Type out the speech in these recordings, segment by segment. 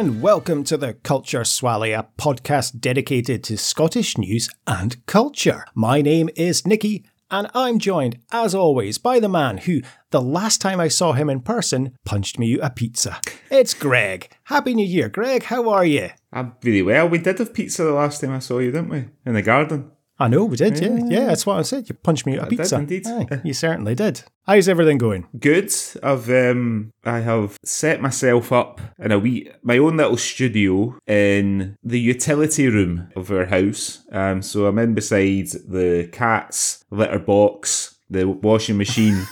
And welcome to the Culture Swally, a podcast dedicated to Scottish news and culture. My name is Nikki, and I'm joined, as always, by the man who, the last time I saw him in person, punched me a pizza. It's Greg. Happy New Year, Greg. How are you? I'm really well. We did have pizza the last time I saw you, didn't we? In the garden. I know we did, yeah, yeah. that's what I said. You punched me a I pizza. indeed. Aye, you certainly did. How's everything going? Good. I've um I have set myself up in a wee my own little studio in the utility room of our house. Um so I'm in beside the cat's litter box, the washing machine.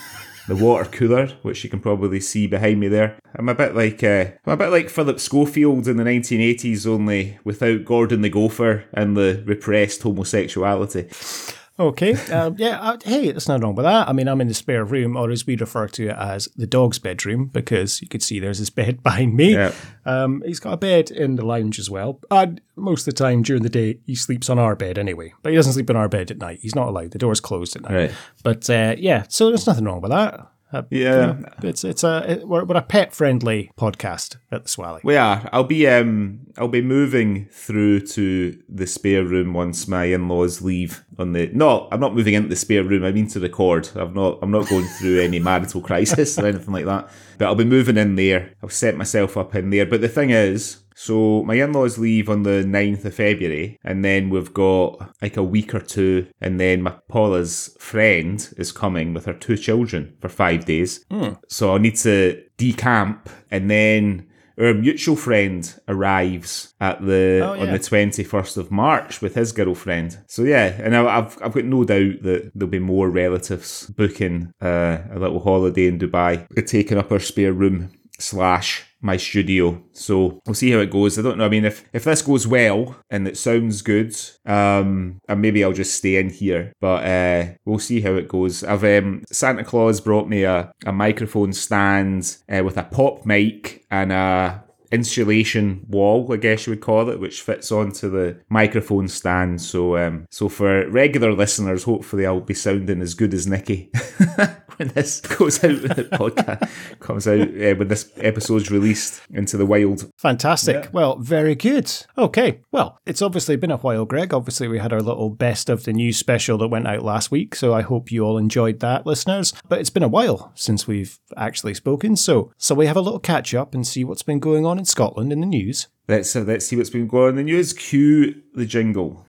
The water cooler, which you can probably see behind me there. I'm a bit like uh, I'm a bit like Philip Schofield in the 1980s, only without Gordon the Gopher and the repressed homosexuality. Okay. Um, yeah. Uh, hey, there's nothing wrong with that. I mean, I'm in the spare room, or as we refer to it as the dog's bedroom, because you could see there's his bed behind me. Yeah. Um, he's got a bed in the lounge as well. And most of the time during the day, he sleeps on our bed anyway. But he doesn't sleep in our bed at night. He's not allowed. The door's closed at night. Right. But uh, yeah, so there's nothing wrong with that. Uh, Yeah. It's it's a it, we're, we're a pet friendly podcast at the Swally. We are. I'll be um I'll be moving through to the spare room once my in-laws leave on the No, I'm not moving into the spare room. I mean to record. I've not I'm not going through any marital crisis or anything like that. But I'll be moving in there. I've set myself up in there. But the thing is, so my in-laws leave on the 9th of February and then we've got like a week or two and then my Paula's friend is coming with her two children for 5 days. So I'll need to decamp and then our mutual friend arrives at the Oh, on the twenty first of March with his girlfriend. So yeah, and I- I've I've got no doubt that there'll be more relatives booking uh, a little holiday in Dubai, taking up our spare room slash my studio. So we'll see how it goes. I don't know. I mean, if if this goes well and it sounds good, um, and maybe I'll just stay in here. But uh, we'll see how it goes. I've um, Santa Claus brought me a a microphone stand uh, with a pop mic and a insulation wall, I guess you would call it, which fits onto the microphone stand. So, um, so for regular listeners, hopefully I'll be sounding as good as Nikki when this goes out. When the podcast comes out uh, when this episode's released into the wild. Fantastic. Well, very good. Okay. Well, it's obviously been a while, Greg. Obviously, we had our little best of the news special that went out last week. So I hope you all enjoyed that, listeners. But it's been a while since we've actually spoken. So, so we have a little catch up and see what's been going on in Scotland in the news. Let's uh, let's see what's been going on in the news. Cue the jingle.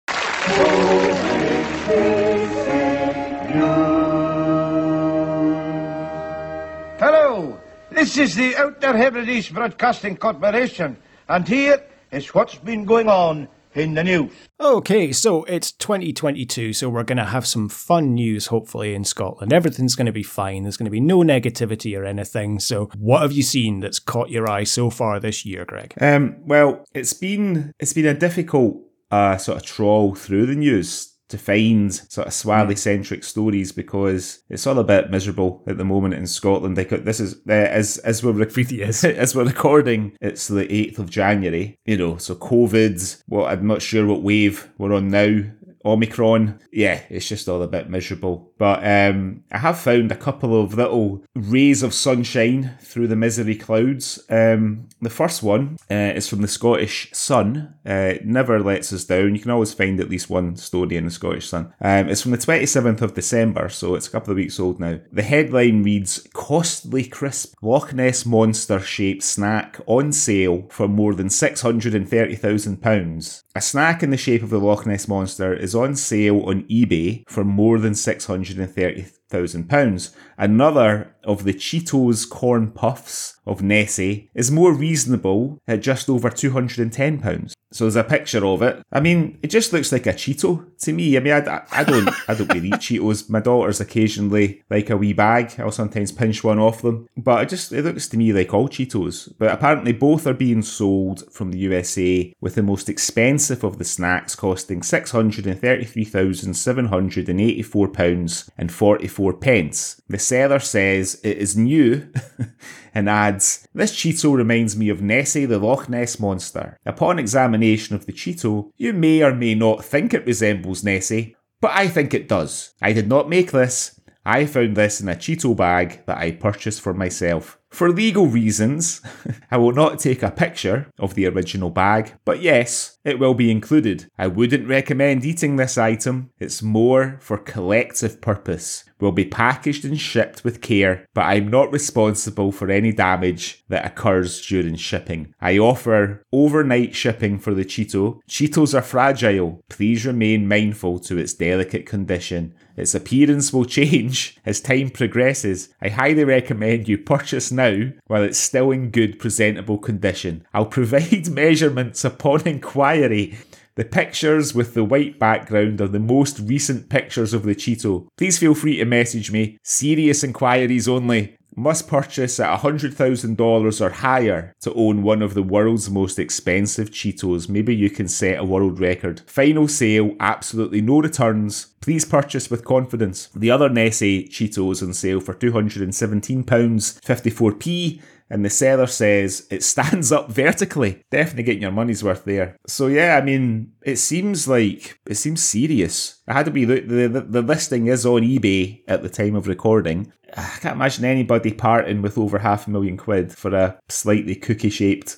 Hello, this is the Outer Hebrides Broadcasting Corporation, and here is what's been going on in the news. Okay, so it's 2022, so we're going to have some fun news, hopefully, in Scotland. Everything's going to be fine. There's going to be no negativity or anything. So, what have you seen that's caught your eye so far this year, Greg? Um, well, it's been it's been a difficult uh, sort of trawl through the news to find sort of Swally centric stories because it's all a bit miserable at the moment in Scotland. This is uh, as as we're rec- as we're recording, it's the eighth of January. You know, so COVID's Well, I'm not sure what wave we're on now. Omicron, yeah, it's just all a bit miserable. But um, I have found a couple of little rays of sunshine through the misery clouds. Um, the first one uh, is from the Scottish Sun. Uh, it never lets us down. You can always find at least one story in the Scottish Sun. Um, it's from the 27th of December, so it's a couple of weeks old now. The headline reads Costly crisp Loch Ness monster shaped snack on sale for more than £630,000. A snack in the shape of the Loch Ness monster is on sale on eBay for more than £630,000. Another of the Cheetos corn puffs of Nessie is more reasonable at just over £210. So there's a picture of it. I mean, it just looks like a Cheeto to me. I mean, I, I don't, I don't really eat Cheetos. My daughters occasionally like a wee bag. I'll sometimes pinch one off them, but it just it looks to me like all Cheetos. But apparently, both are being sold from the USA, with the most expensive of the snacks costing six hundred and thirty-three thousand seven hundred and eighty-four pounds and forty-four pence. The seller says it is new. and adds, This Cheeto reminds me of Nessie the Loch Ness Monster. Upon examination of the Cheeto, you may or may not think it resembles Nessie, but I think it does. I did not make this. I found this in a Cheeto bag that I purchased for myself. For legal reasons, I will not take a picture of the original bag, but yes, it will be included. I wouldn't recommend eating this item, it's more for collective purpose. Will be packaged and shipped with care, but I'm not responsible for any damage that occurs during shipping. I offer overnight shipping for the Cheeto. Cheetos are fragile. Please remain mindful to its delicate condition. Its appearance will change as time progresses. I highly recommend you purchase now while it's still in good, presentable condition. I'll provide measurements upon inquiry. The pictures with the white background are the most recent pictures of the Cheeto. Please feel free to message me. Serious inquiries only. Must purchase at $100,000 or higher to own one of the world's most expensive Cheetos. Maybe you can set a world record. Final sale, absolutely no returns. Please purchase with confidence. The other Nessie Cheetos on sale for £217.54p and the seller says it stands up vertically. Definitely getting your money's worth there. So yeah, I mean, it seems like it seems serious. I had to be the, the the listing is on eBay at the time of recording. I can't imagine anybody parting with over half a million quid for a slightly cookie shaped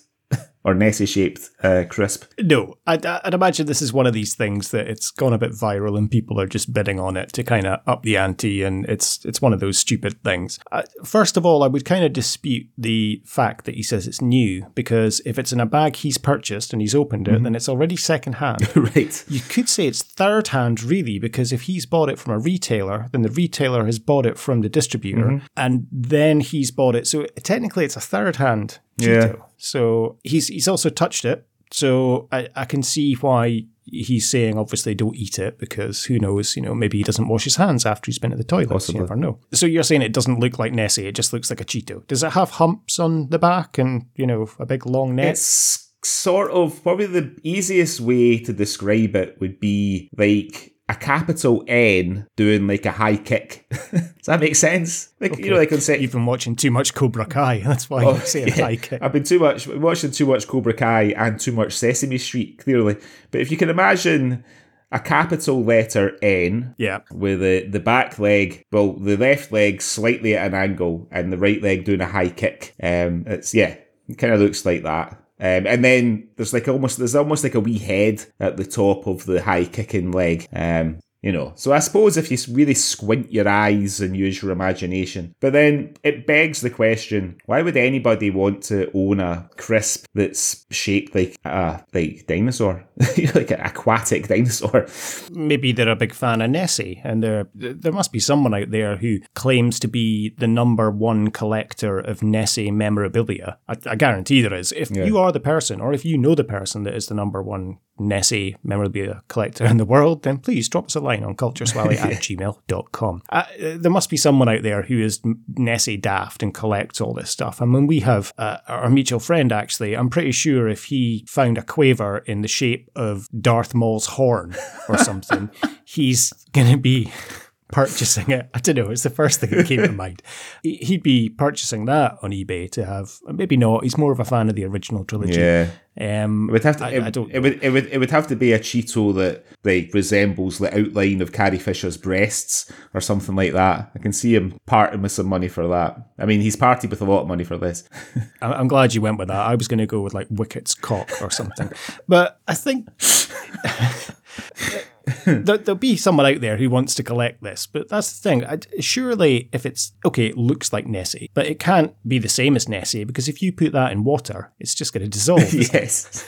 or Nessie shaped uh, crisp. No, I'd, I'd, imagine this is one of these things that it's gone a bit viral and people are just bidding on it to kind of up the ante, and it's it's one of those stupid things. Uh, first of all, I would kind of dispute the fact that he says it's new because if it's in a bag he's purchased and he's opened it, mm-hmm. then it's already second hand. right. You could say it's third hand, really, because if he's bought it from a retailer, then the retailer has bought it from the distributor, mm-hmm. and then he's bought it. So technically, it's a third hand Cheeto. Yeah. So he's he's also touched it. So I, I can see why he's saying obviously don't eat it because who knows, you know, maybe he doesn't wash his hands after he's been at the toilet. Possibly. You never know. So you're saying it doesn't look like Nessie, it just looks like a Cheeto. Does it have humps on the back and, you know, a big long neck? It's sort of probably the easiest way to describe it would be like a capital N doing like a high kick. Does that make sense? Like okay. you know, like on set. You've been watching too much Cobra Kai. That's why oh, you're saying yeah. high kick. I've been too much watching too much Cobra Kai and too much Sesame Street. Clearly, but if you can imagine a capital letter N. Yeah. With the, the back leg, well, the left leg slightly at an angle and the right leg doing a high kick. Um, it's, yeah, it kind of looks like that. Um, and then there's like almost there's almost like a wee head at the top of the high kicking leg. Um, you know. So I suppose if you really squint your eyes and use your imagination, but then it begs the question: Why would anybody want to own a crisp that's shaped like a like dinosaur, like an aquatic dinosaur? Maybe they're a big fan of Nessie, and there there must be someone out there who claims to be the number one collector of Nessie memorabilia. I, I guarantee there is. If yeah. you are the person, or if you know the person that is the number one Nessie memorabilia collector in the world, then please drop us a line on cultureswally at gmail.com. Uh, there must be someone out there who is Nessie daft and collects all this stuff. And when we have uh, our mutual friend, actually, I'm pretty sure if he found a quaver in the shape of Darth Maul's horn or something, he's going to be purchasing it. I don't know. It's the first thing that came to mind. He'd be purchasing that on eBay to have. Maybe not. He's more of a fan of the original trilogy. Yeah. Um, it would have to. I, it, I don't. It would. It would. It would have to be a Cheeto that like resembles the outline of Carrie Fisher's breasts or something like that. I can see him parting with some money for that. I mean, he's partied with a lot of money for this. I'm glad you went with that. I was going to go with like Wicket's cock or something, but I think. there, will be someone out there who wants to collect this, but that's the thing. I, surely, if it's okay, it looks like Nessie, but it can't be the same as Nessie because if you put that in water, it's just going to dissolve. yes.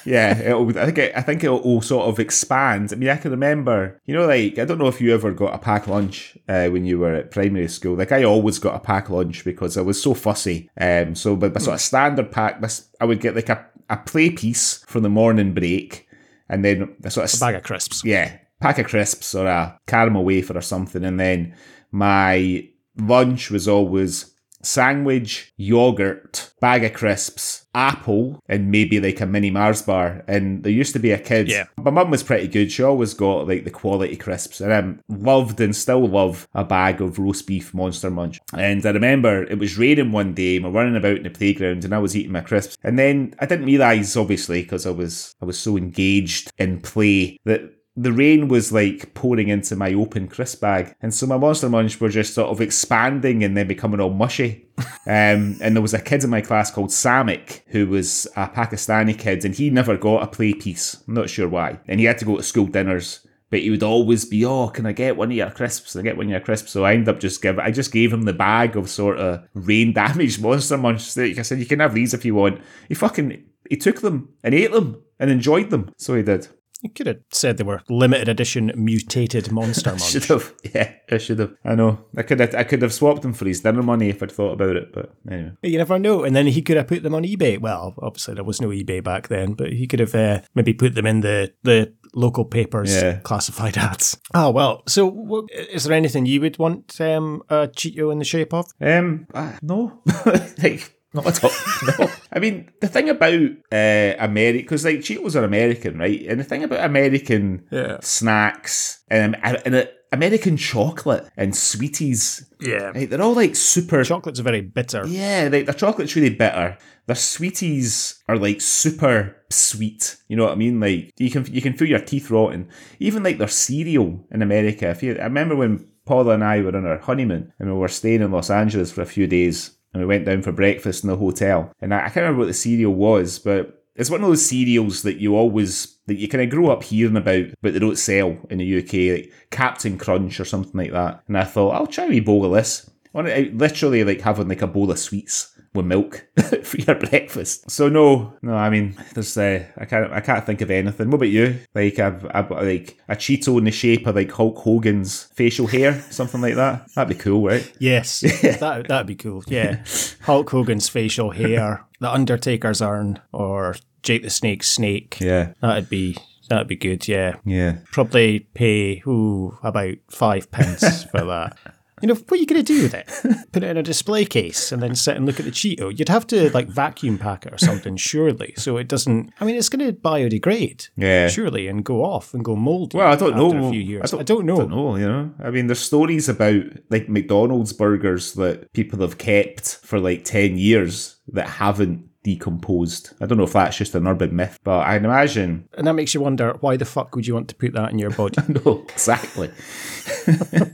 yeah, it'll, I think it, I think it'll all sort of expand. I mean, I can remember, you know, like I don't know if you ever got a pack lunch uh, when you were at primary school. Like I always got a pack lunch because I was so fussy. Um, so but my sort of standard pack, I would get like a, a play piece for the morning break and then a sort of a bag of crisps. Yeah, pack of crisps or a caramel wafer or something, and then my lunch was always sandwich, yogurt, bag of crisps, apple, and maybe like a mini Mars bar. And there used to be a kid. Yeah. My mum was pretty good. She always got like the quality crisps. And I loved and still love a bag of roast beef monster munch. And I remember it was raining one day and we're running about in the playground and I was eating my crisps. And then I didn't realise, obviously, because I was I was so engaged in play that the rain was like pouring into my open crisp bag, and so my Monster Munch were just sort of expanding and then becoming all mushy. um, and there was a kid in my class called Samik who was a Pakistani kid, and he never got a play piece. I'm not sure why, and he had to go to school dinners. But he would always be, oh, can I get one of your crisps? Can I get one of your crisps? So I ended up just giving, I just gave him the bag of sort of rain damaged monster munch. Like I said, you can have these if you want. He fucking, he took them and ate them and enjoyed them. So he did. You could have said they were limited edition mutated monster munch. should have. Yeah, I should have. I know. I could have. I could have swapped them for his dinner money if I'd thought about it. But anyway, You never know. And then he could have put them on eBay. Well, obviously there was no eBay back then, but he could have uh, maybe put them in the the local papers Yeah. classified ads. Oh well. So w- is there anything you would want um, a Cheeto in the shape of? um, uh, no, like not at all. No, I mean the thing about uh, America, because like Cheetos are American, right? And the thing about American Yeah. snacks and and uh, American chocolate and sweeties, Yeah. right? They're all like super Chocolate's very bitter. Yeah, like their chocolate's really bitter. Their sweeties are like super sweet. You know what I mean? Like you can you can feel your teeth rotting. Even like their cereal in America. If you, I remember when Paula and I were on our honeymoon and we were staying in Los Angeles for a few days and we went down for breakfast in the hotel. And I, I can't remember what the cereal was, but it's one of those cereals that you always that you kind of grow up hearing about, but they don't sell in the UK, like Captain Crunch or something like that. And I thought I'll try a wee bowl of this. It, literally like having like a bowl of sweets with milk for your breakfast. So no, no, I mean, there's uh, I can't I can't think of anything. What about you? Like I've, I've got, like a Cheeto in the shape of like Hulk Hogan's facial hair, something like that. That'd be cool, right? Yes, that that'd be cool. Yeah, Hulk Hogan's facial hair, the Undertaker's urn, or Jake the Snake's snake. Yeah, That'd be that'd be good. Yeah, yeah. probably pay ooh about five pence for that. You know, what are you going to do with it? Put it in a display case and then sit and look at the Cheeto. You'd have to like vacuum pack it or something, surely, so it doesn't. I mean, it's going to biodegrade, Yeah. surely, and go off and go moldy. Well, I don't know. A few years, I I don't, don't, know. don't know. You know, I mean, there's stories about like McDonald's burgers that people have kept for like ten years that haven't decomposed. I don't know if that's just an urban myth, but I'd imagine. And that makes you wonder why the fuck would you want to put that in your body? No, exactly.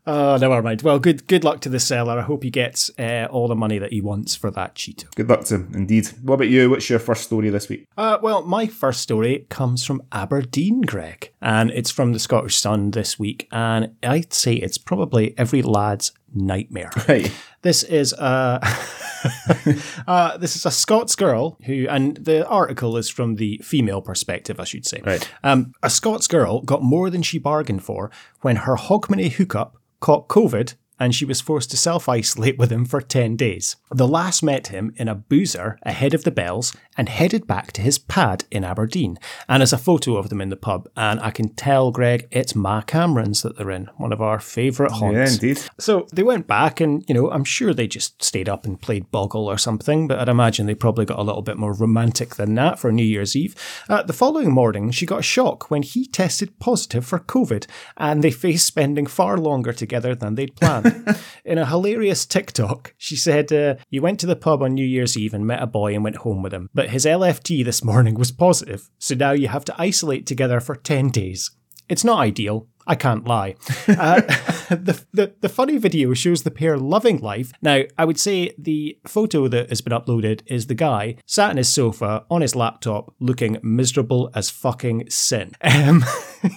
Oh, never mind. Well, good good luck to the seller. I hope he gets uh, all the money that he wants for that Cheeto. Good luck to him, indeed. What about you? What's your first story this week? Uh, well, my first story comes from Aberdeen, Greg, and it's from the Scottish Sun this week, and I'd say it's probably every lad's nightmare. Right. This is a uh, this is a Scots girl who, and the article is from the female perspective, I should say. Right. Um, a Scots girl got more than she bargained for when her Hogmanay hookup caught COVID and she was forced to self isolate with him for 10 days. The lass met him in a boozer ahead of the bells and headed back to his pad in Aberdeen. And there's a photo of them in the pub, and I can tell, Greg, it's Ma Cameron's that they're in, one of our favourite haunts. Yeah, indeed. So they went back, and you know, I'm sure they just stayed up and played Boggle or something, but I'd imagine they probably got a little bit more romantic than that for New Year's Eve. Uh, the following morning, she got a shock when he tested positive for COVID, and they faced spending far longer together than they'd planned. In a hilarious TikTok, she said, uh, You went to the pub on New Year's Eve and met a boy and went home with him, but his LFT this morning was positive, so now you have to isolate together for 10 days. It's not ideal. I can't lie. Uh, the, the the funny video shows the pair loving life. Now, I would say the photo that has been uploaded is the guy sat on his sofa on his laptop, looking miserable as fucking sin. Um,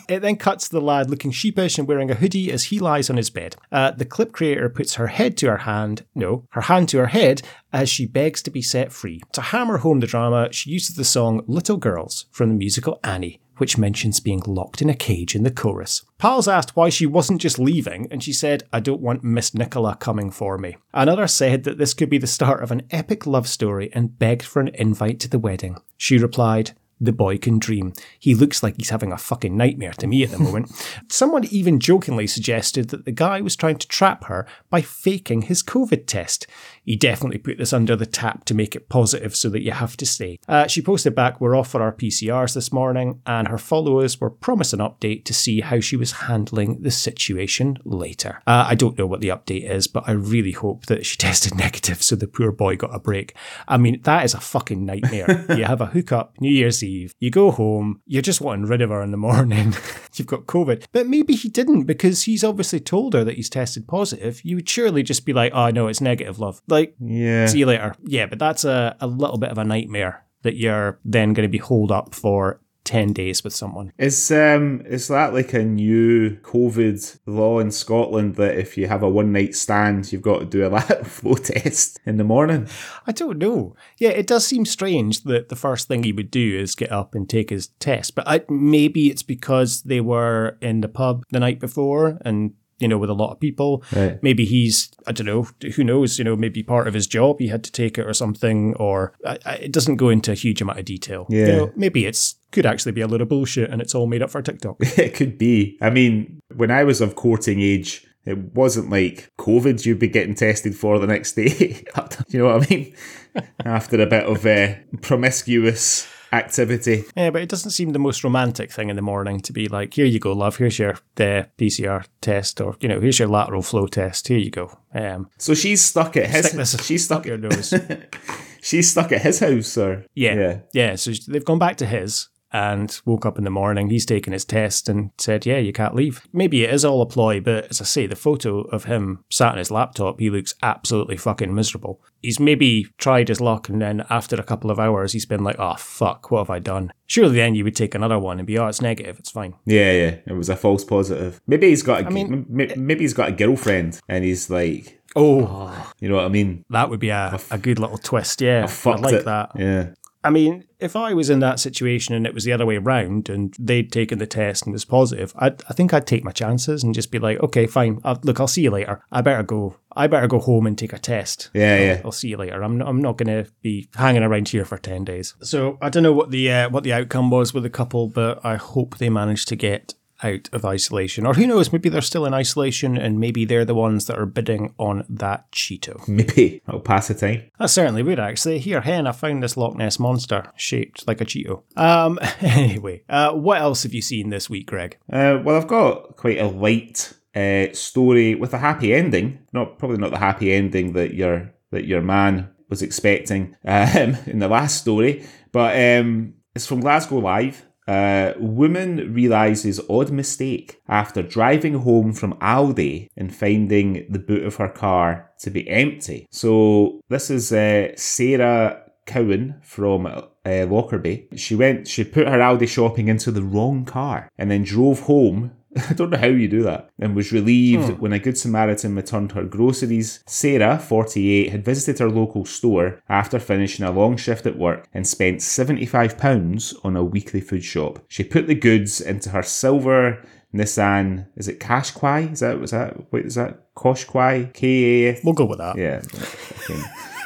it then cuts to the lad looking sheepish and wearing a hoodie as he lies on his bed. Uh, the clip creator puts her head to her hand, no, her hand to her head as she begs to be set free. To hammer home the drama, she uses the song Little Girls from the musical Annie which mentions being locked in a cage in the chorus. Pals asked why she wasn't just leaving, and she said, I don't want Miss Nicola coming for me. Another said that this could be the start of an epic love story and begged for an invite to the wedding. She replied, the boy can dream. He looks like he's having a fucking nightmare to me at the moment. Someone even jokingly suggested that the guy was trying to trap her by faking his COVID test. He definitely put this under the tap to make it positive so that you have to stay. Uh, she posted back, We're off for our PCRs this morning, and her followers were promised an update to see how she was handling the situation later. Uh, I don't know what the update is, but I really hope that she tested negative so the poor boy got a break. I mean, that is a fucking nightmare. you have a hookup New Year's Eve Eve. You go home, you're just wanting rid of her in the morning. You've got COVID. But maybe he didn't because he's obviously told her that he's tested positive. You would surely just be like, oh, no, it's negative, love. Like, Yeah. see you later. Yeah, but that's a, a little bit of a nightmare that you're then going to be holed up for 10 days with someone. Is um is that like a new COVID law in Scotland that if you have a one night stand, you've got to do a lateral flow test in the morning? I don't know. Yeah, it does seem strange that the first thing he would do is get up and take his test. But I, maybe it's because they were in the pub the night before and, you know, with a lot of people. Right. Maybe he's, I don't know, who knows, you know, maybe part of his job he had to take it or something. Or I, I, it doesn't go into a huge amount of detail. You Yeah. know, maybe it's could actually be a load of bullshit and it's all made up for TikTok. It could be. I mean, when I was of courting age, it wasn't like COVID you'd be getting tested for the next day. you know what I mean? After a bit of uh, promiscuous activity. Yeah, but it doesn't seem the most romantic thing in the morning to be like, here you go, love, here's your the PCR test, or you know, here's your lateral flow test. Here you go. Um, So she's stuck at his. this She's stuck. up your nose. She's stuck at his house, or Yeah, yeah. yeah. So they've gone back to his and woke up in the morning. He's taken his test and said, "Yeah, you can't leave." Maybe it is all a ploy, but as I say, the photo of him sat on his laptop, he looks absolutely fucking miserable. He's maybe tried his luck, and then after a couple of hours, he's been like, "Oh fuck, what have I done?" Surely then you would take another one and be, "Oh, it's negative, it's fine." Yeah, yeah. It was a false positive. Maybe he's got. A, mean- m- maybe he's got a girlfriend, and he's like, Oh, you know what I mean? that would be a, a good little twist. Yeah, I, Fucked like it. that. Yeah. I mean, if I was in that situation and it was the other way around and they'd taken the test and was positive, I'd, I think I'd take my chances and just be like, okay, fine. I'll, look, I'll see you later. I better go. I better go home and take a test. Yeah, I'll, yeah. I'll see you later. I'm not, I'm not going to be hanging around here for ten days. So I don't know what the uh, what the outcome was with the couple, but I hope they managed to get out of isolation. Or who knows? Maybe they're still in isolation and maybe they're the ones that are bidding on that Cheeto. Maybe I'll pass the time. I certainly would actually. Here, hen, I found this Loch Ness monster shaped like a Cheeto. Um, anyway, uh, what else have you seen this week, Greg? Uh, well, I've got quite a light uh, story with a happy ending. Not probably not the happy ending that your that your man was expecting um, in the last story, but um, it's from Glasgow Live. Uh, woman realizes odd mistake after driving home from Aldi and finding the boot of her car to be empty. So this is uh, Sarah Cowan from uh, Lockerbie. She went, she put her Aldi shopping into the wrong car and then drove home. I don't know how you do that. And was relieved when a Good Samaritan returned her groceries. Sarah, 48, had visited her local store after finishing a long shift at work and spent £75 on a weekly food shop. She put the goods into her silver Nissan, is it Qashqai? Is that, was that, wait, is that Qashqai? K-A-F? We'll go with that. Yeah, fucking,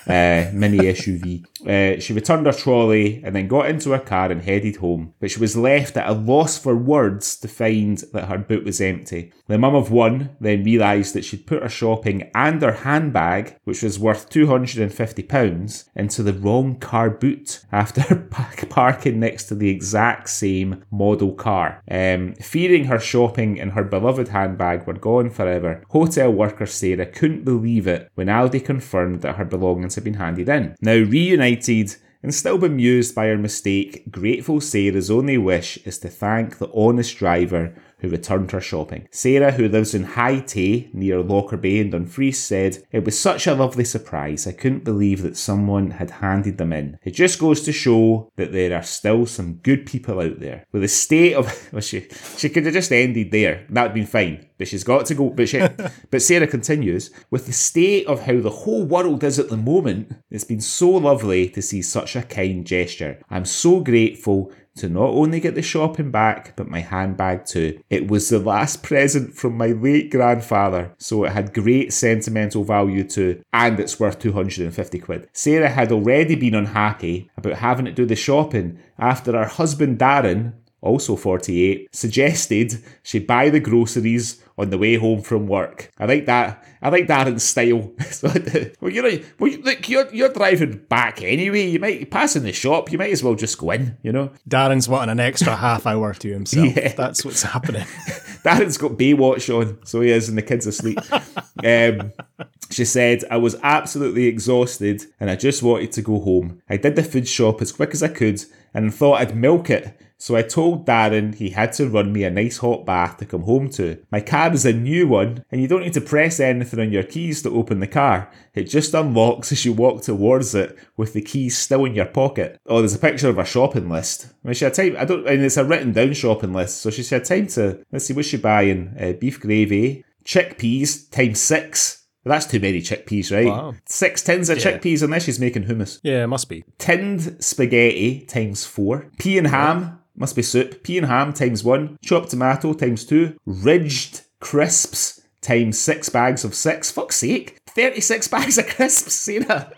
uh, mini SUV. Uh, she returned her trolley and then got into her car and headed home, but she was left at a loss for words to find that her boot was empty. The mum of one then realised that she'd put her shopping and her handbag, which was worth £250, into the wrong car boot after parking next to the exact same model car. Um, fearing her shopping and her beloved handbag were gone forever, hotel worker Sarah couldn't believe it when Aldi confirmed that her belongings had been handed in. Now reunited and still bemused by her mistake, grateful Sarah's only wish is to thank the honest driver who returned her shopping. Sarah, who lives in Hightae near Lockerbie and Dumfries, said, It was such a lovely surprise. I couldn't believe that someone had handed them in. It just goes to show that there are still some good people out there. With the state of well, she she could have just ended there. That'd been fine. But she's got to go but she but Sarah continues, with the state of how the whole world is at the moment, it's been so lovely to see such a kind gesture. I'm so grateful to not only get the shopping back, but my handbag too. It was the last present from my late grandfather, so it had great sentimental value too, and it's worth 250 quid. Sarah had already been unhappy about having to do the shopping after her husband Darren, also 48, suggested she buy the groceries on the way home from work. I like that. I like Darren's style. Well, you're, well, you- look, you're, you're driving back anyway. You might pass in the shop. You might as well just go in, you know? Darren's wanting an extra half hour to himself. Yeah. That's what's happening. Darren's got Baywatch on, so he is, and the kid's are asleep. um, She said, I was absolutely exhausted and I just wanted to go home. I did the food shop as quick as I could and thought I'd milk it. So I told Darren he had to run me a nice hot bath to come home to. My car is a new one, and you don't need to press anything on your keys to open the car. It just unlocks as you walk towards it with the keys still in your pocket. Oh, there's a picture of a shopping list. I mean, she had time. I don't. And it's a written down shopping list, so she had time to. Let's see, what's she buying? Uh, beef gravy, chickpeas times six. That's too many chickpeas, right? Wow. Six tins of Yeah. chickpeas unless she's making hummus. Yeah, it must be. Tinned spaghetti times four. Pea and ham must be soup. Pea and ham times one. Chopped tomato times two. Ridged crisps times six bags of six. Fuck's sake. 36 bags of crisps, Sarah.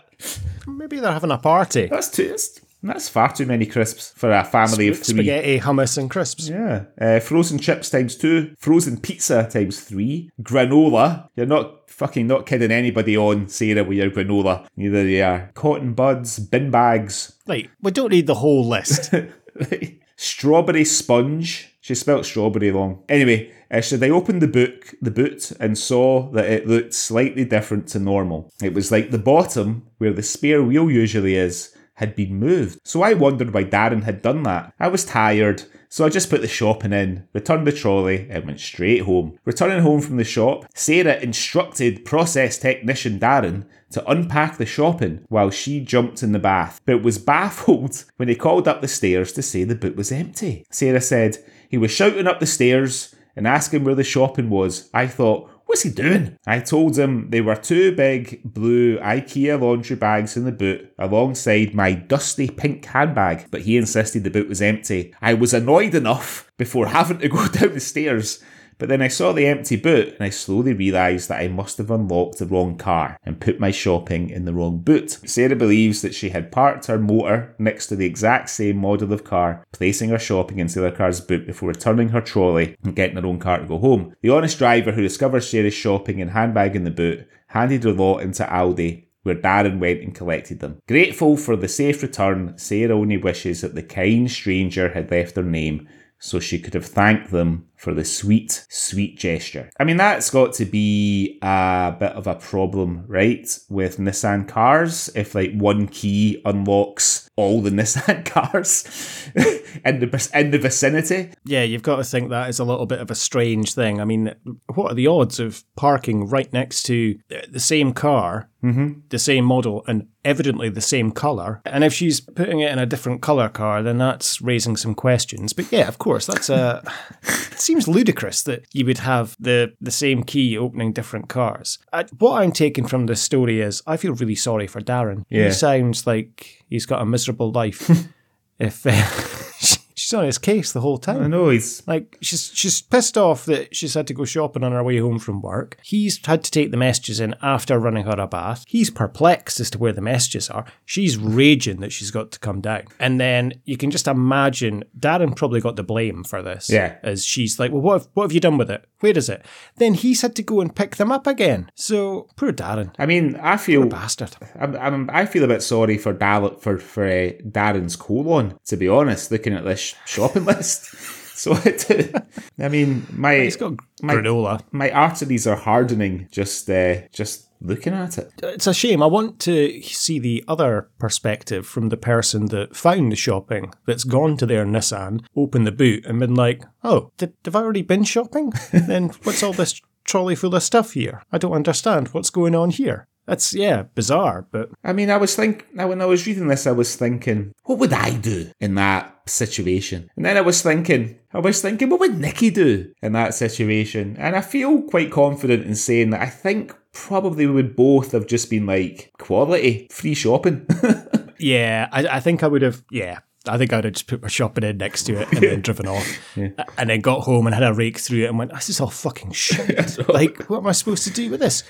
Maybe they're having a party. That's too. That's, that's far too many crisps for a family of three. Spaghetti, hummus, and crisps. Yeah. Uh, frozen chips times two. Frozen pizza times three. Granola. You're not fucking not kidding anybody on, Sarah, with your granola. Neither they are. Cotton buds, bin bags, Like, we don't need the whole list. strawberry sponge. She spelt strawberry wrong. Anyway, uh, so they opened the book, the boot, and saw that it looked slightly different to normal. It was like the bottom, where the spare wheel usually is, had been moved. So I wondered why Darren had done that. I was tired, so I just put the shopping in, returned the trolley, and went straight home. Returning home from the shop, Sarah instructed process technician Darren to unpack the shopping while she jumped in the bath, but was baffled when he called up the stairs to say the boot was empty. Sarah said, he was shouting up the stairs and asking where the shopping was. I thought, What's he doing? I told him they were two big blue IKEA laundry bags in the boot alongside my dusty pink handbag, but he insisted the boot was empty. I was annoyed enough before having to go down the stairs. But then I saw the empty boot and I slowly realised that I must have unlocked the wrong car and put my shopping in the wrong boot. Sarah believes that she had parked her motor next to the exact same model of car, placing her shopping into the car's boot before returning her trolley and getting her own car to go home. The honest driver who discovered Sarah's shopping and handbag in the boot handed her lot into Aldi where Darren went and collected them. Grateful for the safe return, Sarah only wishes that the kind stranger had left her name so she could have thanked them for the sweet, sweet gesture. I mean, that's got to be a bit of a problem, right? With Nissan cars, if like one key unlocks all the Nissan cars in the in the vicinity. Yeah, you've got to think that is a little bit of a strange thing. I mean, what are the odds of parking right next to the same car, mm-hmm. the same model, and evidently the same colour? And if she's putting it in a different colour car, then that's raising some questions. But yeah, of course, that's a. it seems ludicrous that you would have the the same key opening different cars. Uh, what I'm taking from this story is I feel really sorry for Darren. Yeah. He sounds like he's got a miserable life. if uh, she's on his case the whole time. I know he's Like she's she's pissed off that she's had to go shopping on her way home from work. He's had to take the messages in after running her a bath. He's perplexed as to where the messages are. She's raging that she's got to come down. And then you can just imagine Darren probably got the blame for this. Yeah. As she's like, Well what have, what have you done with it? Where is it? Then he's had to go and pick them up again. So poor Darren. I mean, I feel Bastard. I'm, I'm, I feel a bit sorry for Dal- for for uh, Darren's colon. To be honest, looking at this shopping list, so it, I mean, my He's got my granola. my arteries are hardening just uh, just looking at it. it's a shame. I want to see the other perspective from the person that found the shopping, that's gone to their Nissan, opened the boot, and been like, "Oh, did, have I already been shopping? then what's all this trolley full of stuff here? I don't understand what's going on here." That's yeah, bizarre, but I mean, I was think now when I was reading this, I was thinking, what would I do in that situation? And then I was thinking, I was thinking, what would Nikki do in that situation? And I feel quite confident in saying that I think probably we would both have just been like quality free shopping. yeah, I, I think I would have. Yeah, I think I'd have just put my shopping in next to it and then driven off, and then got home and had a rake through it and went, "This is all fucking shit. like, what am I supposed to do with this?"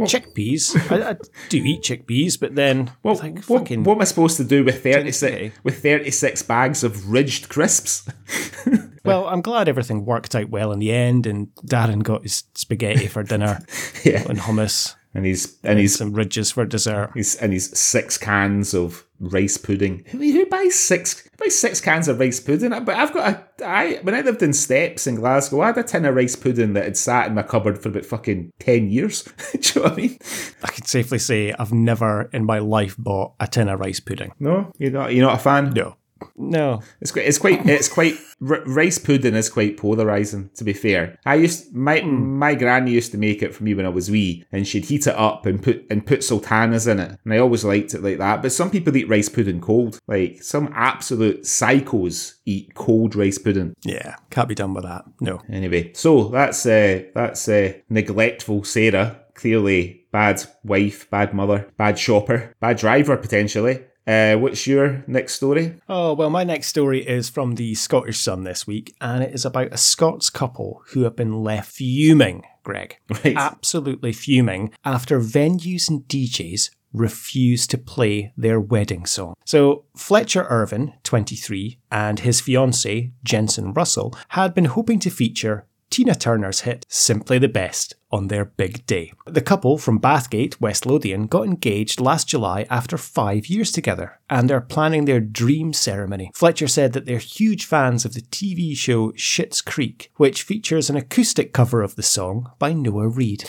chickpeas. I, I do eat chickpeas, but then Well, like what, fucking what am I supposed to do with thirty Tennessee. six with thirty six bags of ridged crisps? Well, I'm glad everything worked out well in the end, and Darren got his spaghetti for dinner yeah, and hummus, and he's and he's some ridges for dessert. He's, and he's six cans of rice pudding. Who, who buys six? Who about six cans of rice pudding. But I've got a, I when I lived in Stepps in Glasgow, I had a tin of rice pudding that had sat in my cupboard for about fucking ten years. Do you know what I mean? I can safely say I've never in my life bought a tin of rice pudding. No, you're not. You're not a fan. No. No. It's quite. It's quite. It's quite. r- rice pudding is quite polarizing. To be fair, I used my my granny used to make it for me when I was wee, and she'd heat it up and put and put sultanas in it, and I always liked it like that. But some people eat rice pudding cold. Like some absolute psychos eat cold rice pudding. Yeah, can't be done with that. No. Anyway, so that's uh, that's uh, neglectful Sarah. Clearly, bad wife, bad mother, bad shopper, bad driver potentially. Uh, what's your next story? Oh, well, my next story is from the Scottish Sun this week, and it is about a Scots couple who have been left fuming, Greg. Right. Absolutely fuming after venues and DJs refused to play their wedding song. So, Fletcher Irvin, 23, and his fiancée, Jensen Russell, had been hoping to feature Tina Turner's hit Simply the Best on their big day. The couple from Bathgate, West Lothian, got engaged last July after five years together, and they're planning their dream ceremony. Fletcher said that they're huge fans of the TV show Schitt's Creek, which features an acoustic cover of the song by Noah Reid.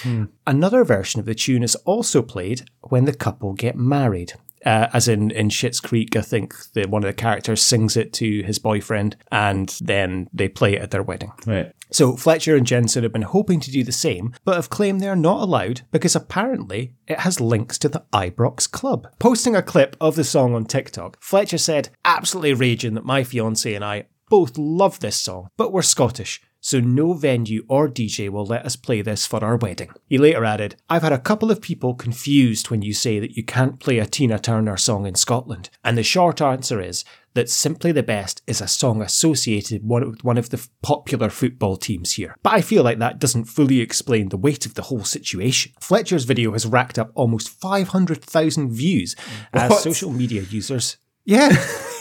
Another version of the tune is also played when the couple get married. Uh, as in in Schitt's Creek, I think the, one of the characters sings it to his boyfriend, and then they play it at their wedding. Right. So Fletcher and Jensen have been hoping to do the same, but have claimed they are not allowed because apparently it has links to the Ibrox Club. Posting a clip of the song on TikTok, Fletcher said, absolutely raging that my fiance and I both love this song, but we're Scottish. So no venue or DJ will let us play this for our wedding. He later added, I've had a couple of people confused when you say that you can't play a Tina Turner song in Scotland. And the short answer is that Simply the Best is a song associated with one of the popular football teams here. But I feel like that doesn't fully explain the weight of the whole situation. Fletcher's video has racked up almost 500,000 views as What? social media users. Yeah,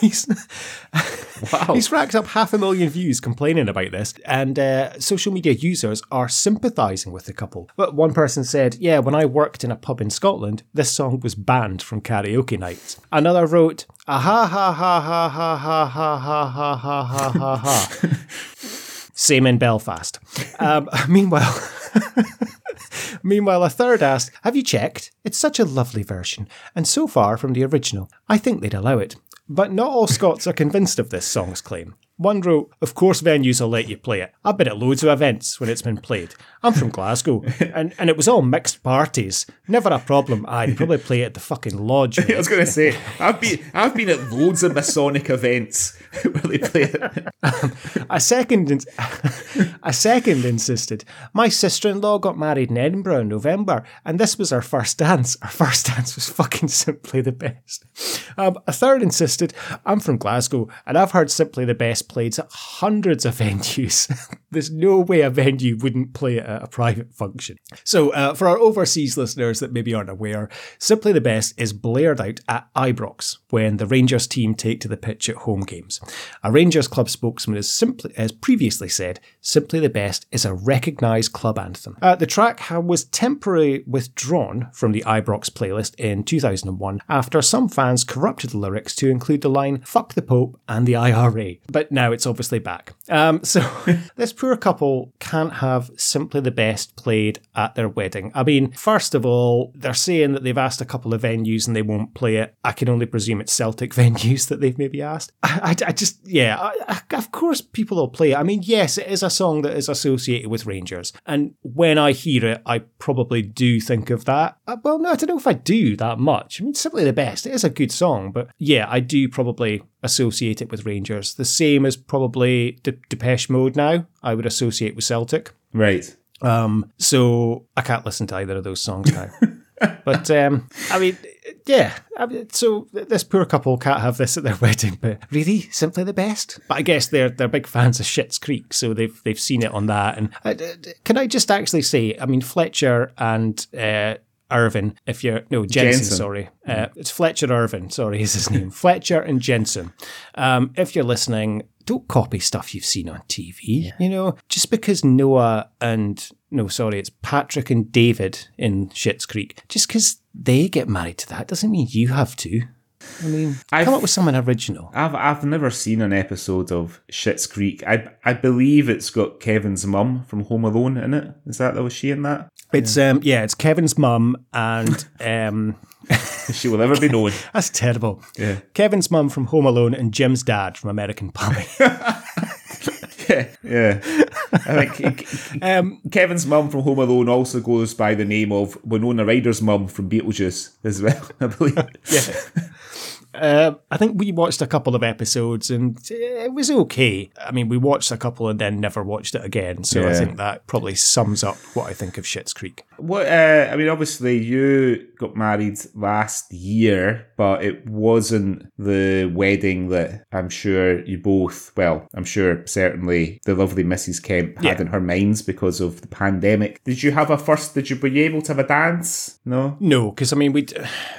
he's Wow. he's racked up half a million views complaining about this, and uh, social media users are sympathising with the couple. But one person said, "Yeah, when I worked in a pub in Scotland, this song was banned from karaoke nights." Another wrote, "Ah ha ha ha ha ha ha ha ha ha ha ha ha ha." Same in Belfast. Um, meanwhile. Meanwhile, a third asked, Have you checked? It's such a lovely version, and so far from the original. I think they'd allow it. But not all Scots are convinced of this song's claim. One wrote, Of course, venues will let you play it. I've been at loads of events when it's been played. I'm from Glasgow, and, and it was all mixed parties. Never a problem. I'd probably play it at the fucking lodge. I was going to say I've been I've been at loads of Masonic events where they play it. A second, a second insisted. My sister-in-law got married in Edinburgh in November, and this was our first dance. Our first dance was fucking simply the best. Um, a third insisted. I'm from Glasgow, and I've heard simply the best played at hundreds of venues. There's no way a venue wouldn't play it at a private function. So, uh, for our overseas listeners that maybe aren't aware, simply the best is blared out at Ibrox when the Rangers team take to the pitch at home games. A Rangers club spokesman has simply, as previously said, simply the best is a recognised club anthem. Uh, the track was temporarily withdrawn from the Ibrox playlist in 2001 after some fans corrupted the lyrics to include the line "fuck the Pope" and the IRA. But now it's obviously back. Um, so this poor couple can't have simply the best played at their wedding. I mean, first of all, they're saying that they've asked a couple of venues and they won't play it. I can only presume it's Celtic venues that they've maybe asked. I, I, I just, yeah, I, I, of course people will play it. I mean, yes, it is a song that is associated with Rangers. And when I hear it, I probably do think of that. Uh, well, no, I don't know if I do that much. I mean, simply the best. It is a good song, but yeah, I do probably associate it with Rangers. The same as probably De- Depeche Mode now, I would associate with Celtic. Right. Um, so I can't listen to either of those songs now. but um, I mean, yeah. I mean, so this poor couple can't have this at their wedding, but really, simply the best. But I guess they're they're big fans of Schitt's Creek, so they've they've seen it on that. And uh, can I just actually say, I mean, Fletcher and. Uh, Irvin, if you're no Jensen, Jensen. sorry, uh, it's Fletcher Irvin. Sorry, is his name Fletcher and Jensen. Um, if you're listening, don't copy stuff you've seen on TV. You know, just because Noah and no, sorry, it's Patrick and David in Schitt's Creek. Just because they get married to that doesn't mean you have to. I mean, I've- come up with something original. I've I've never seen an episode of Schitt's Creek. I I believe it's got Kevin's mum from Home Alone in it. Is that was she in that? It's um yeah, it's Kevin's mum and um She will never be known. that's terrible. Yeah. Kevin's mum from Home Alone and Jim's dad from American Pie. yeah, yeah. I think um Kevin's mum from Home Alone also goes by the name of Winona Ryder's mum from Beetlejuice as well. I believe. yeah. Uh, I think we watched a couple of episodes and it was okay. I mean, we watched a couple and then never watched it again. So I think that probably sums up what I think of Schitt's Creek. What uh, I mean, obviously, you got married last year, but it wasn't the wedding that I'm sure you both. Well, I'm sure certainly the lovely Mrs. Kemp had Yeah. in her minds because of the pandemic. Did you have a first? Did you were you able to have a dance? No. No, because I mean, we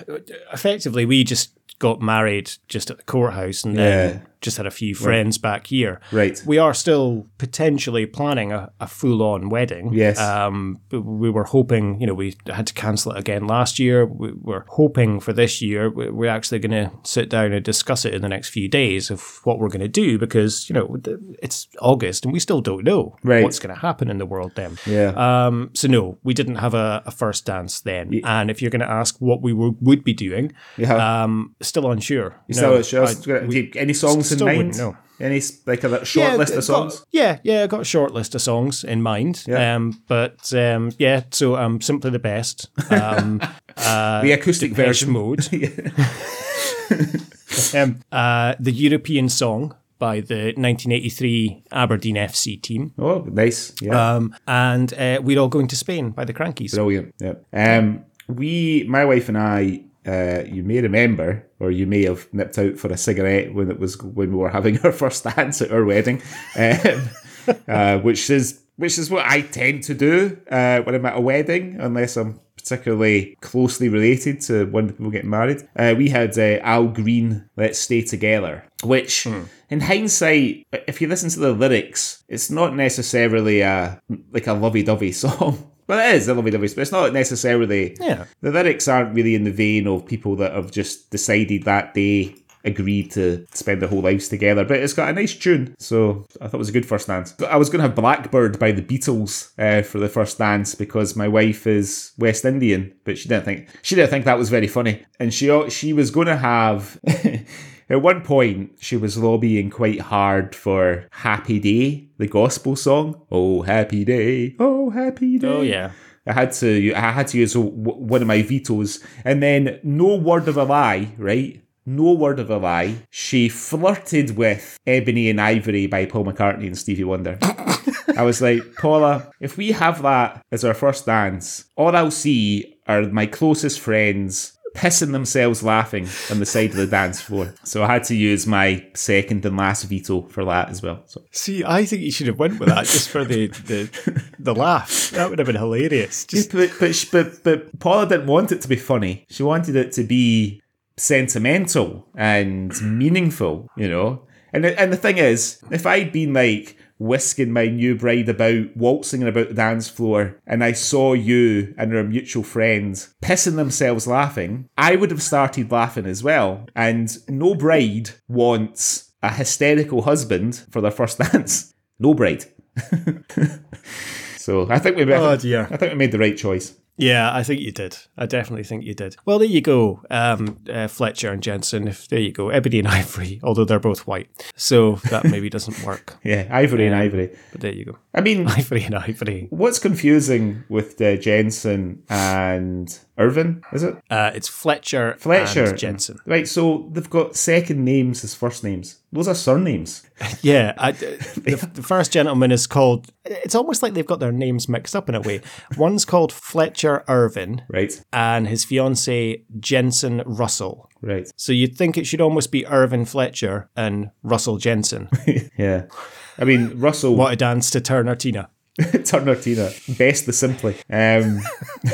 effectively we just got married just at the courthouse and then Yeah. Just had a few friends back here. Right. We are still potentially planning a, a full on wedding. Yes. Um, we were hoping, you know, we had to cancel it again last year. We were hoping for this year. we- We're actually going to sit down and discuss it in the next few days of what we're going to do because, you know, it's August and we still don't know Right. what's going to happen in the world then. Yeah. Um, so no, we didn't have a, a first dance then. And if you're going to ask what we were, would be doing, Yeah. um, still unsure. You No, still it's I- just, do any songs in still mind? know. Any like a short Yeah, list of songs? Yeah, yeah, I got a short list of songs in mind. Yeah. Um, but um, yeah, so um, simply the best. Um, the acoustic Depeche version. Mode. um, uh, the European song by the 1983 Aberdeen FC team. Oh, nice. Yeah. Um, and uh, We're All Going to Spain by the Krankies. Brilliant. Yeah. Um, we, my wife and I, uh, you may remember, or you may have nipped out for a cigarette when it was when we were having our first dance at our wedding, um, uh, which is which is what I tend to do uh, when I'm at a wedding, unless I'm particularly closely related to when people get married. Uh, we had uh, Al Green, "Let's Stay Together," which, in hindsight, if you listen to the lyrics, it's not necessarily a like a lovey-dovey song. Well, it is a lovey dovey, but it's not necessarily. Yeah. The lyrics aren't really in the vein of people that have just decided that day, agreed to spend their whole lives together. But it's got a nice tune, so I thought it was a good first dance. I was going to have Blackbird by the Beatles uh, for the first dance because my wife is West Indian, but she didn't think she didn't think that was very funny, and she she was going to have. At one point, she was lobbying quite hard for Happy Day, the gospel song. Oh, happy day. Oh, happy day. Oh, yeah. I had to I had to use one of my vetoes, and then no word of a lie, right? No word of a lie. She flirted with "Ebony and Ivory" by Paul McCartney and Stevie Wonder. I was like, Paula, if we have that as our first dance, all I'll see are my closest friends pissing themselves laughing on the side of the dance floor. So I had to use my second and last veto for that as well. So See, I think you should have went with that just for the the, the laugh. That would have been hilarious. Just but, but, but, but Paula didn't want it to be funny. She wanted it to be sentimental and meaningful, you know? And, and the thing is, if I'd been like whisking my new bride about, waltzing about the dance floor, and I saw you and our mutual friends pissing themselves laughing, I would have started laughing as well. And no bride wants a hysterical husband for their first dance. No bride. so I think we Oh, dear. I think we made the right choice. Yeah, I think you did. I definitely think you did. Well, there you go, um, uh, Fletcher and Jensen. If there you go, Ebony and Ivory, although they're both white, so that maybe doesn't work. Yeah, ivory and ivory. But there you go, I mean, Ivory and Ivory. what's confusing with uh, Jensen and Irvin? Is it Uh, it's Fletcher, Fletcher and Jensen. Right, so they've got second names as first names. Those are surnames. Yeah, I, the, the first gentleman is called. It's almost like they've got their names mixed up in a way. One's called Fletcher Irvin, Right, and his fiancee Jensen Russell. right. So you'd think it should almost be Irvin Fletcher and Russell Jensen. Yeah. I mean, Russell what a dance to Turner Tina. Turner Tina, best the simply. Um,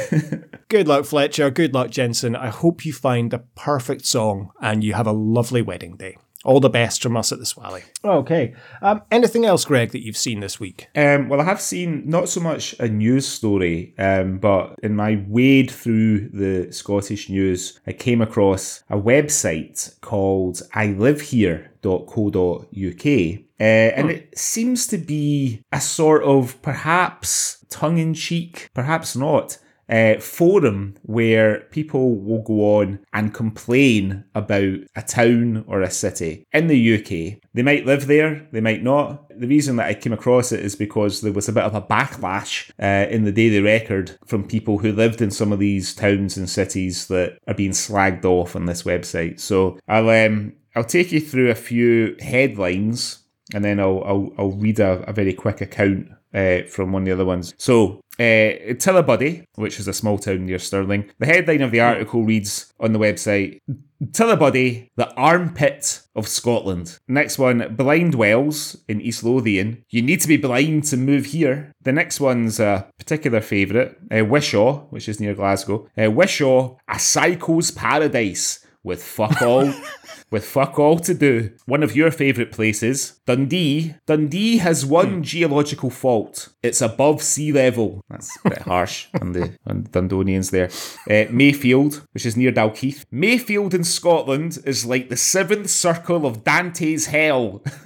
Good luck, Fletcher. Good luck, Jensen. I hope you find the perfect song and you have a lovely wedding day. All the best from us at the Swally. Okay. Um, anything else, Greg, that you've seen this week? Um, well, I have seen not so much a news story, um, but in my wade through the Scottish news, I came across a website called I Live Here ilivehere.co.uk. Uh, and it seems to be a sort of perhaps tongue in cheek, perhaps not, uh, forum where people will go on and complain about a town or a city in the UK. They might live there, they might not. The reason that I came across it is because there was a bit of a backlash uh, in the Daily Record from people who lived in some of these towns and cities that are being slagged off on this website. So I'll um, I'll take you through a few headlines and then I'll I'll, I'll read a, a very quick account uh, from one of the other ones. So, uh, Tullibody, which is a small town near Stirling, the headline of the article reads on the website Tullibody, the armpit of Scotland. Next one, Blindwells in East Lothian. You need to be blind to move here. The next one's a particular favourite, uh, Wishaw, which is near Glasgow. Uh, Wishaw, a psycho's paradise with fuck all. with fuck all to do. One of your favourite places, Dundee. Dundee has one geological fault. It's above sea level. That's a bit harsh on the on Dundonians there. Uh, Mayfield, which is near Dalkeith. Mayfield in Scotland is like the seventh circle of Dante's hell.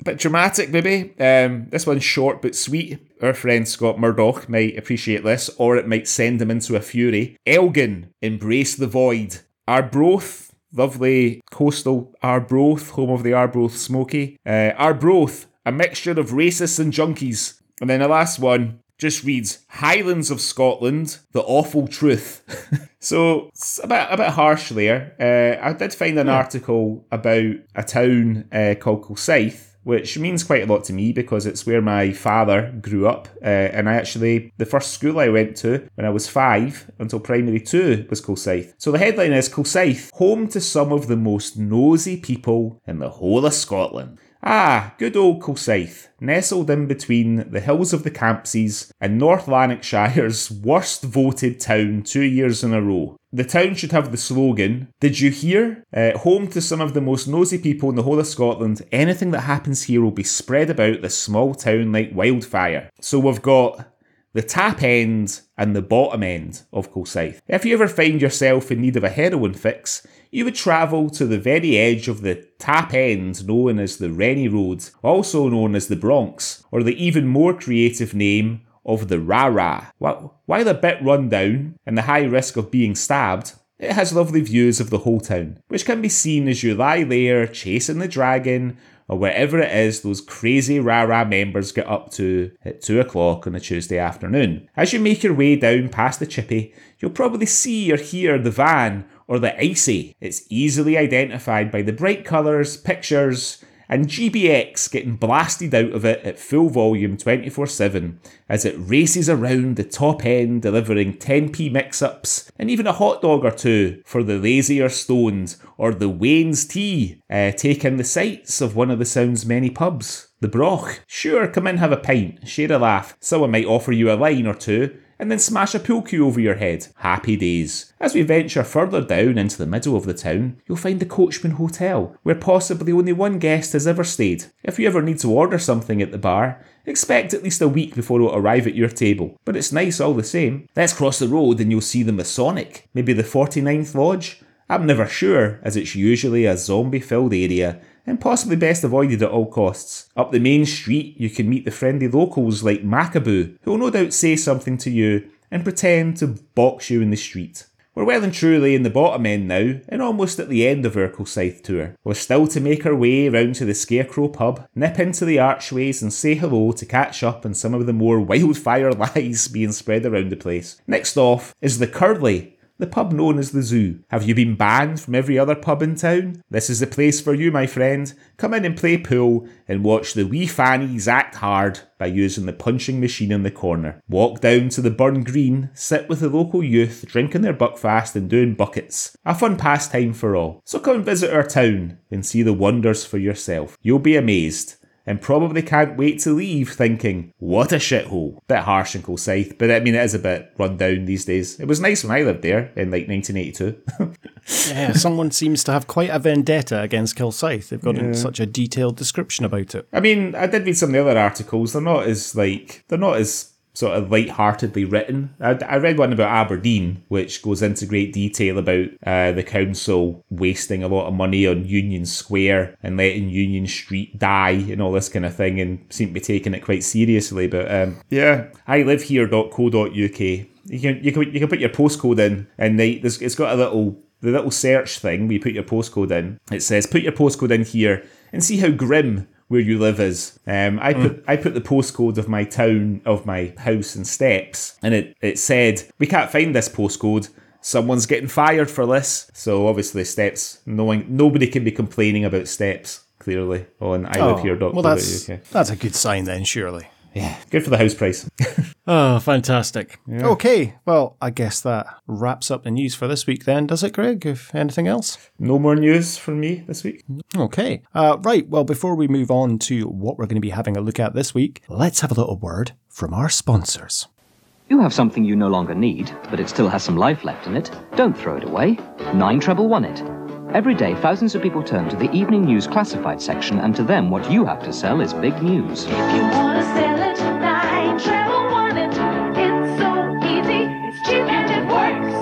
a bit dramatic, maybe. Um, this one's short but sweet. Our friend Scott Murdoch might appreciate this, or it might send him into a fury. Elgin, embrace the void. Arbroath, lovely coastal Arbroath, home of the Arbroath Smokie. Uh, Arbroath, a mixture of racists and junkies. And then the last one just reads Highlands of Scotland, the awful truth. so it's a bit, a bit harsh there. Uh, I did find an article about a town uh, called Kilsyth which means quite a lot to me because it's where my father grew up. Uh, and I actually, the first school I went to when I was five until primary two was Kilsyth. So the headline is Kilsyth, home to some of the most nosy people in the whole of Scotland. Ah, good old Kilsyth, nestled in between the hills of the Campsies and North Lanarkshire's worst voted town two years in a row. The town should have the slogan, Did you hear? Uh, home to some of the most nosy people in the whole of Scotland. Anything that happens here will be spread about the small town like wildfire. So we've got the tap end and the bottom end of Kilsyth. If you ever find yourself in need of a heroin fix, you would travel to the very edge of the tap end known as the Rennie Road, also known as the Bronx, or the even more creative name of the Rara. While a bit run down and the high risk of being stabbed, it has lovely views of the whole town, which can be seen as you lie there chasing the dragon or wherever it is those crazy rah rah members get up to at 2 o'clock on a Tuesday afternoon. As you make your way down past the chippy, you'll probably see or hear the van or the icy. It's easily identified by the bright colours, pictures, and GBX getting blasted out of it at full volume 24 7 as it races around the top end, delivering 10p mix ups and even a hot dog or two for the lazy or stoned, or the Wayne's tea, uh, taking the sights of one of the Sound's many pubs. The Broch. Sure, come in, have a pint, share a laugh. Someone might offer you a line or two, and then smash a pool cue over your head. Happy days. As we venture further down into the middle of the town, you'll find the Coachman Hotel, where possibly only one guest has ever stayed. If you ever need to order something at the bar, expect at least a week before it'll arrive at your table. But it's nice all the same. Let's cross the road and you'll see the Masonic, maybe the 49th Lodge. I'm never sure, as it's usually a zombie filled area and possibly best avoided at all costs. Up the main street, you can meet the friendly locals like Macabu, who will no doubt say something to you and pretend to box you in the street. We're well and truly in the bottom end now, and almost at the end of our Kilsyth tour. We're still to make our way round to the Scarecrow pub, nip into the archways and say hello to catch up on some of the more wildfire lies being spread around the place. Next off is the Curly, the pub known as the Zoo. Have you been banned from every other pub in town? This is the place for you, my friend. Come in and play pool and watch the wee fannies act hard by using the punching machine in the corner. Walk down to the Burn Green, sit with the local youth drinking their buckfast and doing buckets. A fun pastime for all. So come visit our town and see the wonders for yourself. You'll be amazed and probably can't wait to leave thinking, what a shithole. Bit harsh in Kilsyth, but I mean, it is a bit run down these days. It was nice when I lived there in like 1982. yeah, someone seems to have quite a vendetta against Kilsyth. They've got Yeah. such a detailed description about it. I mean, I did read some of the other articles. They're not as like they're not as sort of light-heartedly written. I, I read one about Aberdeen, which goes into great detail about uh, the council wasting a lot of money on Union Square and letting Union Street die and all this kind of thing, and seem to be taking it quite seriously. But um, yeah, I live here.co.uk. You can you can you can put your postcode in, and they, there's, it's got a little the little search thing where you put your postcode in. It says put your postcode in here and see how grim where you live is. Um, I put I put the postcode of my town of my house and Stepps, and it it said we can't find this postcode. Someone's getting fired for this. So obviously Stepps. knowing nobody can be complaining about Stepps. Clearly on I live here. Oh, well, that's that's a good sign then, surely. Yeah, good for the house price. Oh, fantastic. Okay, well, I guess that wraps up the news for this week then, does it, Greg? If anything else? no more news from me this week. Okay. Uh, right, well, before we move on to what we're going to be having a look at this week, let's have a little word from our sponsors. You have something you no longer need, but it still has some life left in it. Don't throw it away. Nine Treble One It. Every day, thousands of people turn to the evening news classified section, and to them, what you have to sell is big news. It. It's so easy, it's cheap and it works.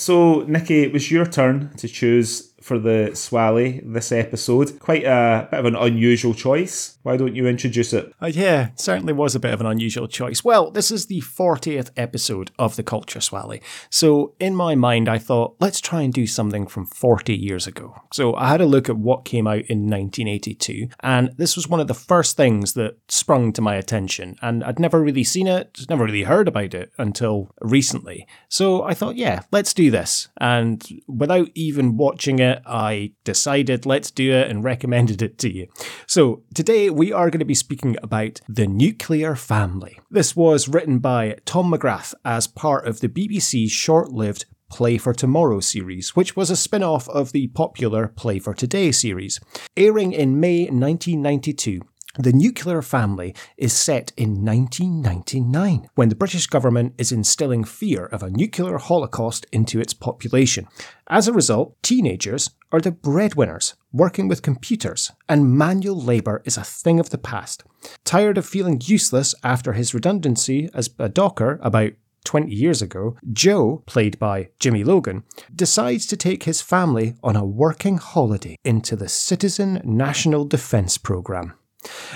So, Nikki, it was your turn to choose for the Swally this episode. Quite a bit of an unusual choice. Why don't you introduce it? Uh, yeah, certainly was a bit of an unusual choice. Well, this is the 40th episode of the Culture Swally. So, in my mind, I thought, let's try and do something from 40 years ago. So, I had a look at what came out in 1982, and this was one of the first things that sprung to my attention. And I'd never really seen it, never really heard about it until recently. So, I thought, yeah, let's do this. And without even watching it, I decided let's do it and recommended it to you. So, today we are going to be speaking about The Nuclear Family. This was written by Tom McGrath as part of the BBC's short lived Play for Tomorrow series, which was a spin off of the popular Play for Today series. Airing in May 1992, the nuclear family is set in 1999, when the British government is instilling fear of a nuclear holocaust into its population. As a result, teenagers are the breadwinners, working with computers, and manual labour is a thing of the past. Tired of feeling useless after his redundancy as a docker about 20 years ago, Joe, played by Jimmy Logan, decides to take his family on a working holiday into the Citizen National Defence Programme.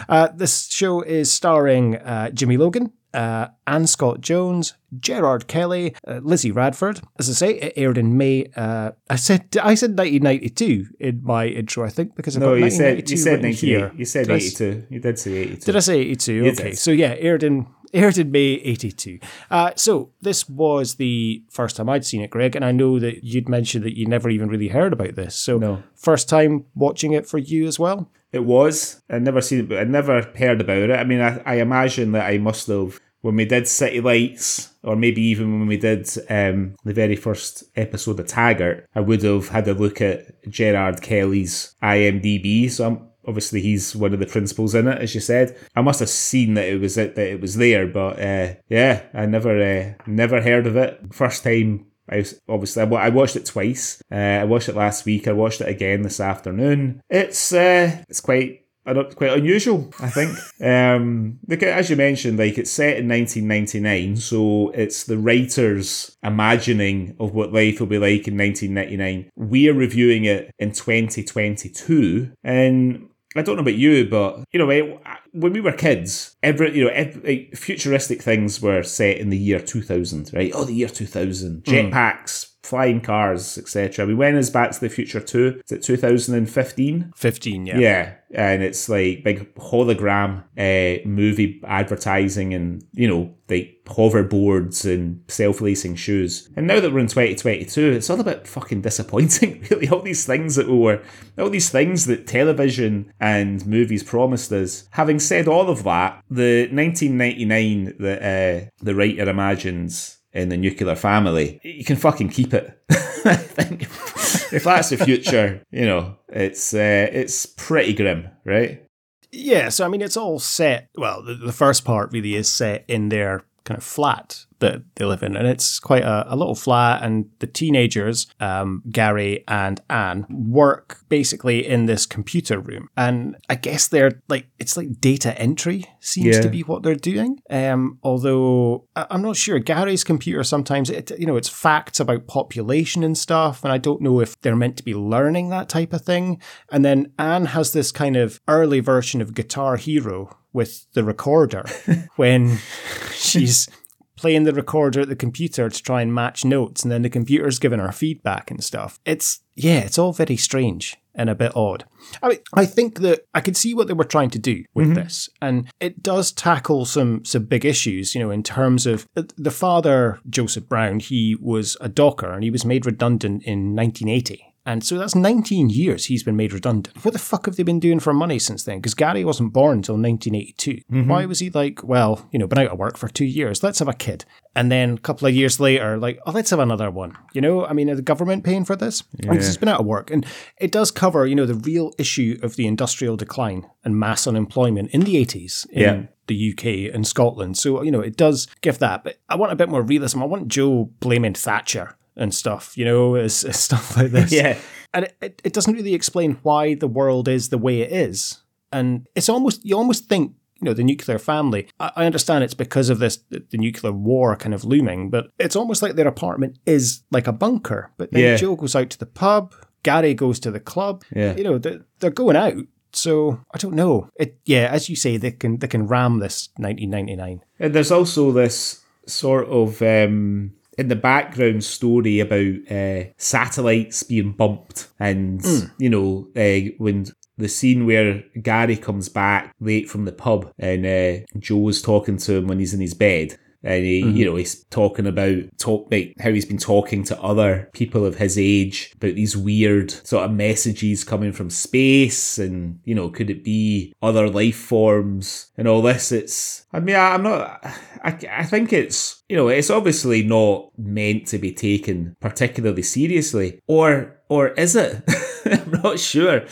Uh, this show is starring uh, Jimmy Logan, uh, Ann Scott-Jones, Gerard Kelly, uh, Lizzie Radford. As I say, it aired in May. Uh, I said I said 1992 in my intro, I think, because I No, you said 1992 you said written ninety here. eight. You said Did I s- eighty two. You did say eighty two. Did I say 82? You okay, did. so yeah, aired in aired in May 82. Uh, so this was the first time I'd seen it, Greg, and I know that you'd mentioned that you never even really heard about this. So No. first time watching it for you as well. It was. I'd never seen it, but I'd never heard about it. I mean, I, I imagine that I must have when we did City Lights, or maybe even when we did um, the very first episode of Taggart, I would have had a look at Gerard Kelly's IMDb. So I'm, obviously he's one of the principals in it, as you said. I must have seen that it was it, that it was there, but uh, yeah, I never uh, never heard of it. First time I obviously I watched it twice. Uh, I watched it last week. I watched it again this afternoon. It's uh, it's quite quite unusual, I think. um, look, as you mentioned, like it's set in 1999, so it's the writer's imagining of what life will be like in 1999. We're reviewing it in 2022, and I don't know about you, but you know, when we were kids, every you know, ev like, futuristic things were set in the year 2000, right? Oh, the year 2000, hmm. jetpacks, flying cars, etc. We went as Back to the Future 2. Is it 2015? 15, yeah. Yeah, and it's like big hologram uh, movie advertising and, you know, like hoverboards and self-lacing shoes. And now that we're in 2022, it's all a bit fucking disappointing, really. All these things that we were, all these things that television and movies promised us. Having said all of that, the 1999 that uh, the writer imagines in the nuclear family, you can fucking keep it. I think if that's the future, you know, it's uh, it's pretty grim, right? Yeah, so I mean, it's all set. Well, the, the first part really is set in their kind of flat that they live in, and it's quite a, a little flat. And the teenagers, um, Gary and Anne, work basically in this computer room, and I guess they're like it's like data entry seems Yeah. to be what they're doing. Um, although I- I'm not sure. Gary's computer sometimes it you know it's facts about population and stuff, and I don't know if they're meant to be learning that type of thing. And then Anne has this kind of early version of Guitar Hero with the recorder when she's playing the recorder at the computer to try and match notes and then the computer's giving her feedback and stuff. It's yeah, it's all very strange and a bit odd. I mean, I think that I could see what they were trying to do with this, and it does tackle some some big issues. You know, in terms of uh, the father, Joseph Brown, he was a docker and he was made redundant in 1980. And so that's 19 years he's been made redundant. What the fuck have they been doing for money since then? Because Gary wasn't born until 1982. Mm-hmm. Why was he like, well, you know, been out of work for two years, let's have a kid. And then a couple of years later, like, oh, let's have another one. You know, I mean, are the government paying for this? Because he's been out of work. And it does cover, you know, the real issue of the industrial decline and mass unemployment in the 80s in Yeah. the UK and Scotland. So, you know, it does give that. But I want a bit more realism. I want Joe blaming Thatcher and stuff, you know, as, stuff like this. Yeah. And it, it, doesn't really explain why the world is the way it is. And it's almost, you almost think, you know, the nuclear family. I, I understand it's because of this, the, the nuclear war kind of looming, but it's almost like their apartment is like a bunker. But then Yeah. Joe goes out to the pub, Gary goes to the club. Yeah. You know, they're, they're going out. So I don't know. It yeah, as you say, they can they can ram this 1999. And there's also this sort of um, in the background story about uh, satellites being bumped, and you know uh, when the scene where Gary comes back late from the pub and uh, Joe's talking to him when he's in his bed. And he, you know, he's talking about talk like how he's been talking to other people of his age about these weird sort of messages coming from space, and you know, could it be other life forms and all this? It's, I mean, I, I'm not, I, I think it's, you know, it's obviously not meant to be taken particularly seriously, or or is it? I'm not sure.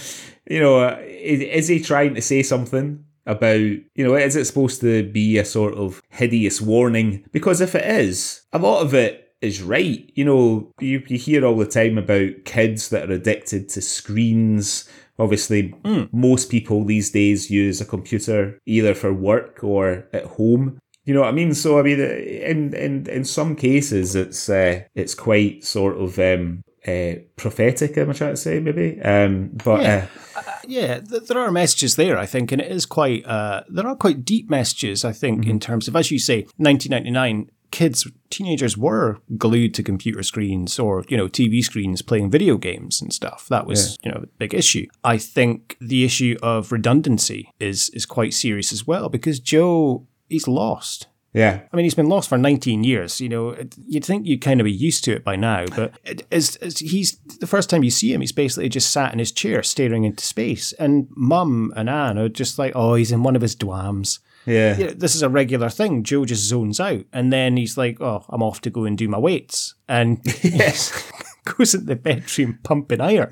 You know, uh, is, is he trying to say something? About, you know, is it supposed to be a sort of hideous warning? Because if it is, a lot of it is right. You know, you, you hear all the time about kids that are addicted to screens. Obviously, most people these days use a computer either for work or at home. You know what I mean? So I mean, in in in some cases, it's uh, it's quite sort of um, uh, prophetic. Am I trying to say maybe? Um, but Yeah. uh, Yeah, th- there are messages there, I think, and it is quite. Uh, there are quite deep messages, I think, in terms of, as you say, 1999. Kids, teenagers were glued to computer screens or you know TV screens playing video games and stuff. That was you know a big issue. I think the issue of redundancy is is quite serious as well because Joe he's lost. Yeah, I mean, he's been lost for 19 years. You know, you'd think you'd kind of be used to it by now, but as, as he's the first time you see him, he's basically just sat in his chair staring into space. And Mum and Anne are just like, oh, he's in one of his dwams. yeah, You know, this is a regular thing. Joe just zones out, and then he's like, "Oh, I'm off to go and do my weights," and yes, goes in the bedroom pumping iron,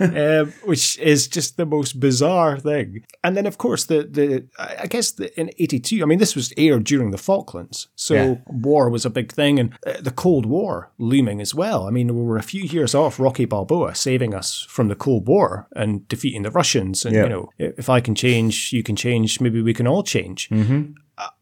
um, which is just the most bizarre thing. And then, of course, the the I guess the, in '82, I mean, this was aired during the Falklands, so Yeah. war was a big thing, and uh, the Cold War looming as well. I mean, we were a few years off Rocky Balboa saving us from the Cold War and defeating the Russians, and Yeah. you know, if I can change, you can change. Maybe we can all change.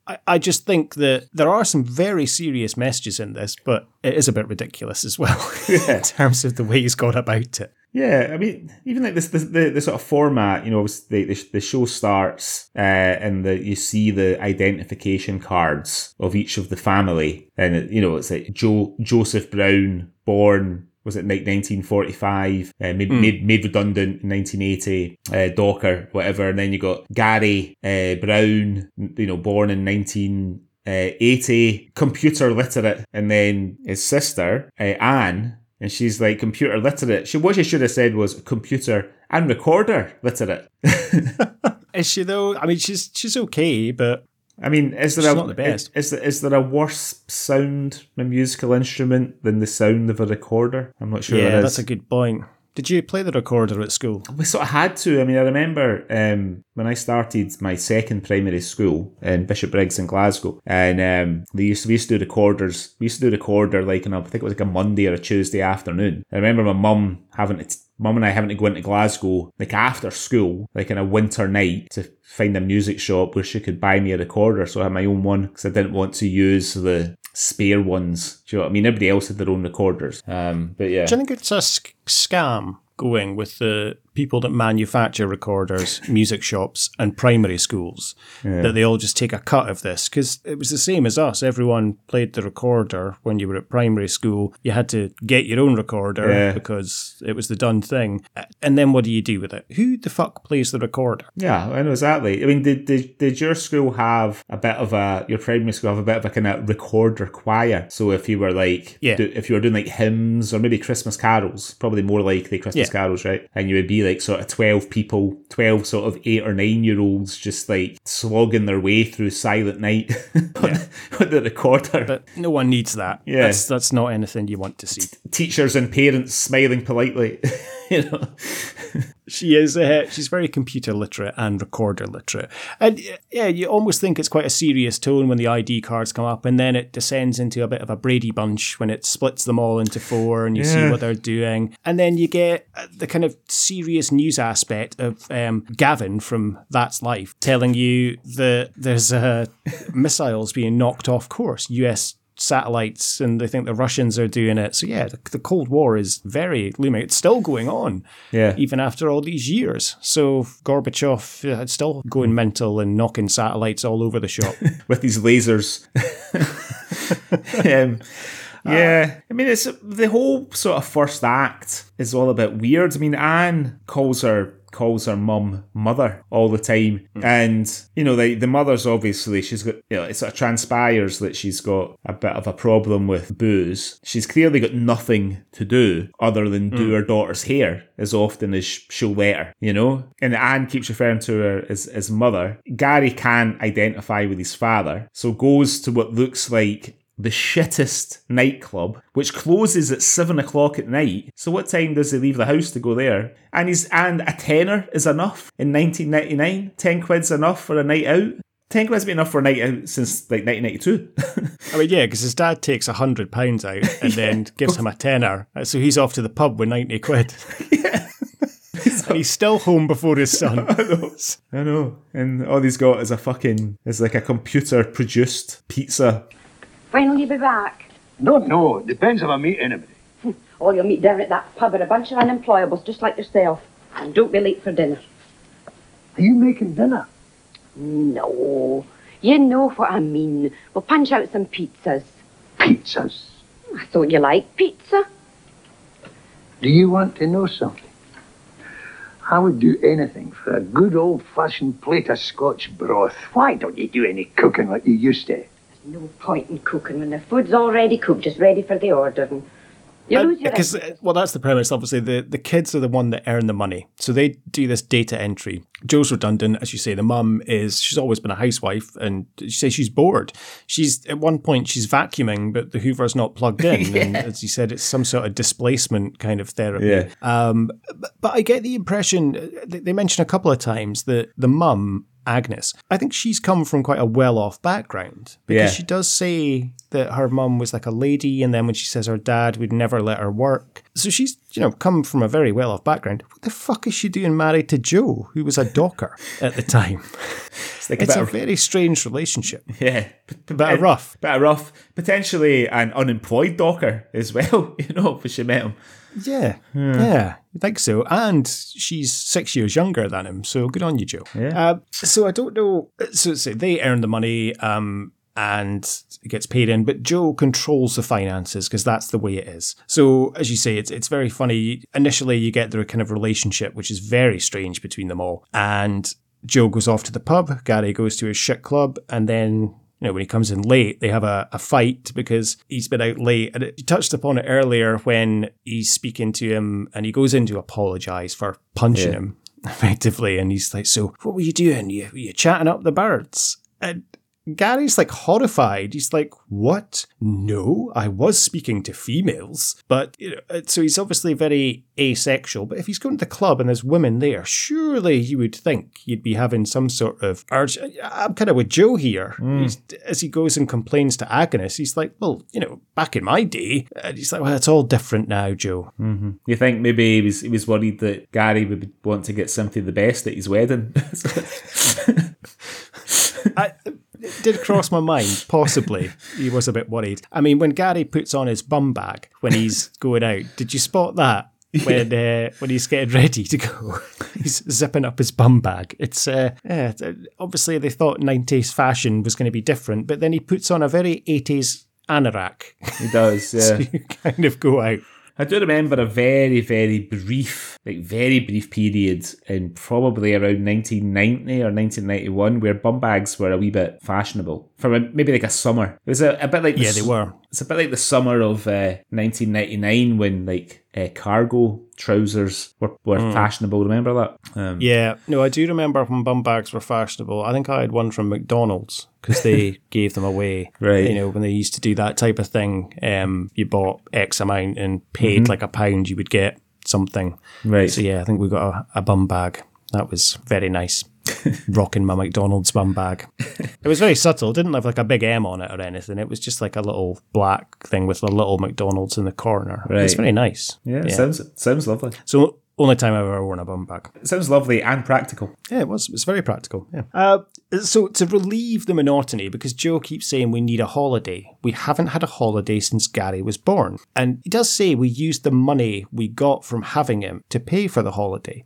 I, I just think that there are some very serious messages in this, but it is a bit ridiculous as well in terms of the way he's gone about it. Yeah, I mean, even like this, this the, the sort of format, you know, the, the, the show starts uh, and the, you see the identification cards of each of the family, and it, you know, it's like Joe Joseph Brown, born was it like 1945, uh, made, made made redundant in 1980, uh, Docker, whatever, and then you got Gary uh, Brown, you know, born in 19. Uh, 80 computer literate and then his sister uh, Anne and she's like computer literate. She what she should have said was computer and recorder literate. Is she though? I mean, she's she's okay, but I mean, is there She's a not the best. Is, is there is there a worse sound in a musical instrument than the sound of a recorder? I'm not sure. yeah, that's a good point. Did you play the recorder at school? we sort of had to. I mean, I remember um, when I started my second primary school in Bishopbriggs in Glasgow, and um, they used to, we used to do recorders. We used to do recorder like on a, I think it was like a Monday or a Tuesday afternoon. I remember my mum having to. Mum and I having to go into Glasgow like after school, like in a winter night, to find a music shop where she could buy me a recorder. So I had my own one because I didn't want to use the spare ones. Do you know what I mean? Everybody else had their own recorders. Um, but yeah, Do you think it's a sc- scam going with the people that manufacture recorders, music shops, and primary schools that they all just take a cut of this? Because it was the same as us. Everyone played the recorder when you were at primary school. You had to get your own recorder Yeah. because it was the done thing. And then what do you do with it? Who the fuck plays the recorder? Yeah, I know exactly. I mean, did, did did your school have a bit of a your primary school have a bit of a kind of recorder choir? So if you were like, Yeah. do, if you were doing like hymns or maybe Christmas carols, probably more likely Christmas Yeah. carols, right? And you would be like sort of twelve people, twelve sort of eight or nine year olds, just like slogging their way through Silent Night on, on the recorder. But no one needs that. Yeah. That's, that's not anything you want to see. Teachers and parents smiling politely, you know. She is. Uh, she's very computer literate and recorder literate, and uh, yeah, you almost think it's quite a serious tone when the ID cards come up, and then it descends into a bit of a Brady Bunch when it splits them all into four, and you see what they're doing, and then you get uh, the kind of serious news aspect of um, Gavin from That's Life telling you that there's uh, missiles being knocked off course, U.S satellites and they think the Russians are doing it. So yeah, the, the Cold War is very looming. It's still going on, Yeah. even after all these years. So Gorbachev uh, it's still going mental and knocking satellites all over the shop. with these lasers. um, yeah, I mean, it's the whole sort of first act is all a bit weird. I mean, Anne calls her calls her mum mother all the time, hmm. and you know, the the mother's obviously she's got you know, it sort of transpires that she's got a bit of a problem with booze. She's clearly got nothing to do other than do hmm. her daughter's hair as often as she'll let her, you know. And Anne keeps referring to her as as mother. Gary can't identify with his father, so goes to what looks like the shittest nightclub, which closes at seven o'clock at night. So what time does he leave the house to go there? And he's and a tenner is enough in 1999. Ten quid's enough for a night out. Ten quid's been enough for a night out since like 1992. I mean, yeah, because his dad takes a hundred pounds out and then gives him a tenner, Uh, so he's off to the pub with ninety quid. and he's still home before his son. I know. And all he's got is a fucking is like a computer produced pizza. When will you be back? Don't know. Depends if I meet anybody. All you'll meet down at that pub are a bunch of unemployables just like yourself. And don't be late for dinner. Are you making dinner? No. You know what I mean. We'll punch out some pizzas. Pizzas. I thought you liked pizza. Do you want to know something? I would do anything for a good old-fashioned plate of Scotch broth. Why don't you do any cooking like you used to? No point in cooking when the food's already cooked, just ready for the ordering. You lose your Because well, that's the premise. Obviously, the the kids are the one that earn the money, so they do this data entry. Joe's redundant, as you say. The mum is she's always been a housewife, and she says she's bored. She's at one point she's vacuuming, but the Hoover's not plugged in, and as you said, it's some sort of displacement kind of therapy. Yeah. Um, but, but I get the impression uh, they they mention a couple of times that the mum. Agnes, I think she's come from quite a well-off background because Yeah. she does say that her mum was like a lady, and then when she says her dad would never let her work, so she's you know come from a very well-off background. What the fuck is she doing married to Joe, who was a docker at the time? It's like It's a a very strange relationship, yeah, a bit rough. bit rough. Potentially an unemployed docker as well. You know, if she met him. Yeah, yeah, I think so. And she's six years younger than him, so good on you, Joe. Yeah. Uh, so I don't know. So, so they earn the money, um, and it gets paid in, but Joe controls the finances because that's the way it is. So as you say, it's it's very funny. Initially, you get their kind of relationship, which is very strange between them all, and. Joe goes off to the pub, Gary goes to his shit club, and then you know, when he comes in late, they have a, a fight because he's been out late. And it, you touched upon it earlier when he's speaking to him and he goes in to apologize for punching Yeah. him effectively. And he's like, So, what were you doing? You, were you chatting up the birds? And Gary's like horrified. He's like, "What? No, I was speaking to females." But you know, uh, so he's obviously very asexual. But if he's going to the club and there's women there, surely you would think you'd be having some sort of urge. I'm kind of with Joe here. He's, as he goes and complains to Agnes, he's like, "Well, you know, back in my day," and he's like, "Well, it's all different now, Joe." You think maybe he was he was worried that Gary would want to get Cynthia the best at his wedding? I, it did cross my mind. Possibly he was a bit worried. I mean, when Gary puts on his bum bag when he's going out, did you spot that? When uh, when he's getting ready to go, he's zipping up his bum bag. It's uh, yeah, uh, obviously they thought nineties fashion was going to be different, but then he puts on a very eighties anorak. he does, yeah. you kind of go out. I do remember a very, very brief, like very brief period in probably around 1990 or 1991 where bum bags were a wee bit fashionable for maybe like a summer. It was a, a bit like the Yeah, they were. It's a bit like the summer of uh, 1999 when like uh, cargo trousers were, were fashionable. Remember that? Um, Yeah, no, I do remember when bum bags were fashionable. I think I had one from McDonald's because they gave them away. Right. You know, when they used to do that type of thing, um, you bought X amount and paid like a pound, you would get something. Right. So yeah, I think we got a, a bum bag. That was very nice. Rocking my McDonald's bum bag. It was very subtle. It didn't have like a big M on it or anything. It was just like a little black thing with a little McDonald's in the corner. Right. very nice. yeah, it sounds sounds lovely. So only time I've ever worn a bum bag. It sounds lovely and practical. Yeah, it was. It was very practical. Yeah. Uh, so to relieve the monotony, because Joe keeps saying we need a holiday, we haven't had a holiday since Gary was born, and he does say we used the money we got from having him to pay for the holiday.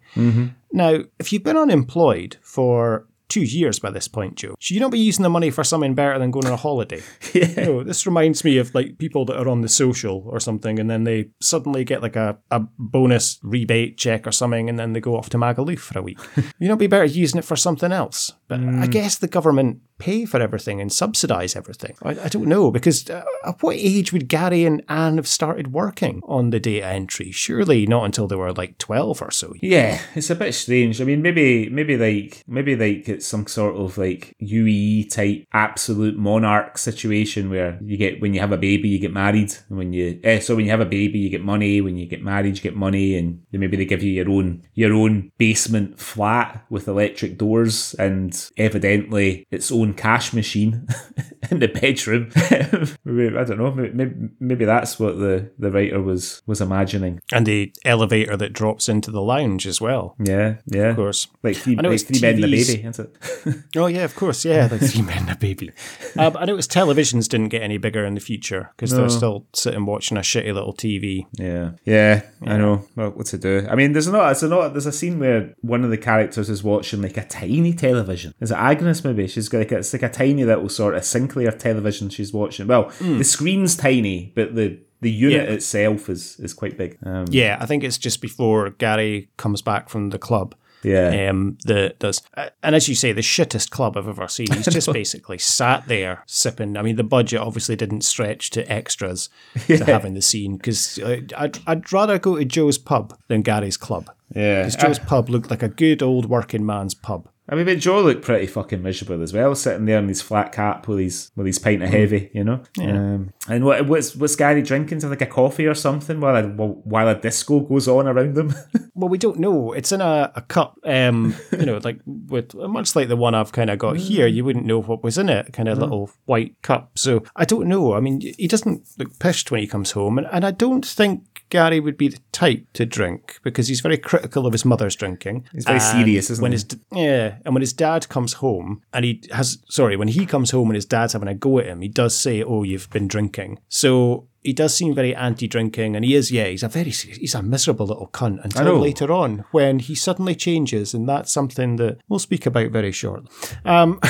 Now, if you've been unemployed for two years by this point, Joe, should you not be using the money for something better than going on a holiday? You know, this reminds me of like people that are on the social or something, and then they suddenly get like a, a bonus rebate check or something, and then they go off to Magaluf for a week. you not be better using it for something else. But I mm. guess the government pay for everything and subsidize everything. I, I don't know because uh, at what age would Gary and Anne have started working on the data entry? Surely not until they were like twelve or so. Yeah, it's a bit strange. I mean, maybe, maybe like, maybe like it's some sort of like UE type absolute monarch situation where you get when you have a baby, you get married, and when you, eh, so when you have a baby, you get money. When you get married, you get money, and maybe they give you your own your own basement flat with electric doors and evidently its own cash machine in the bedroom. I don't know. Maybe, maybe that's what the the writer was was imagining. And the elevator that drops into the lounge as well. Yeah, yeah. Of course. Like three, I know like it's three men and a baby, isn't it? Oh yeah, of course, yeah, like three men and a baby. Uh, but I noticed televisions didn't get any bigger in the future because they're still sitting watching a shitty little TV. yeah, yeah, I know. Well, what to do? I mean, there's not, there's not, there's a scene where one of the characters is watching like a tiny television. Is it Agnes? Maybe she's got like a, it's like a tiny little sort of Sinclair television she's watching. Well, the screen's tiny, but the the unit Yeah. itself is is quite big. Um, Yeah, I think it's just before Gary comes back from the club. yeah, Um, that does, uh, and as you say, the shittest club I've ever seen. He's just basically sat there sipping. I mean, the budget obviously didn't stretch to extras to having the scene because I'd, I'd rather go to Joe's pub than Gary's club. yeah. Because Joe's pub looked like a good old working man's pub. I mean, but Joe looked pretty fucking miserable as well, sitting there in his flat cap with his with his pint of heavy, you know. Um, and what what's what's Gary drinking? To like a coffee or something while a while a disco goes on around them. Well, we don't know. It's in a, a cup, um, you know, like with much like the one I've kind of got here. You wouldn't know what was in it, kind of little white cup. So I don't know. I mean, he doesn't look pissed when he comes home, and, and I don't think Gary would be the type to drink because he's very critical of his mother's drinking. He's very And serious, isn't when he? His, yeah, and when his dad comes home and he has, sorry, when he comes home and his dad's having a go at him, he does say, "Oh, you've been drinking." So. He does seem very anti-drinking, and he is. Yeah, he's a very he's a miserable little cunt until later on when he suddenly changes, and that's something that we'll speak about very shortly. Um,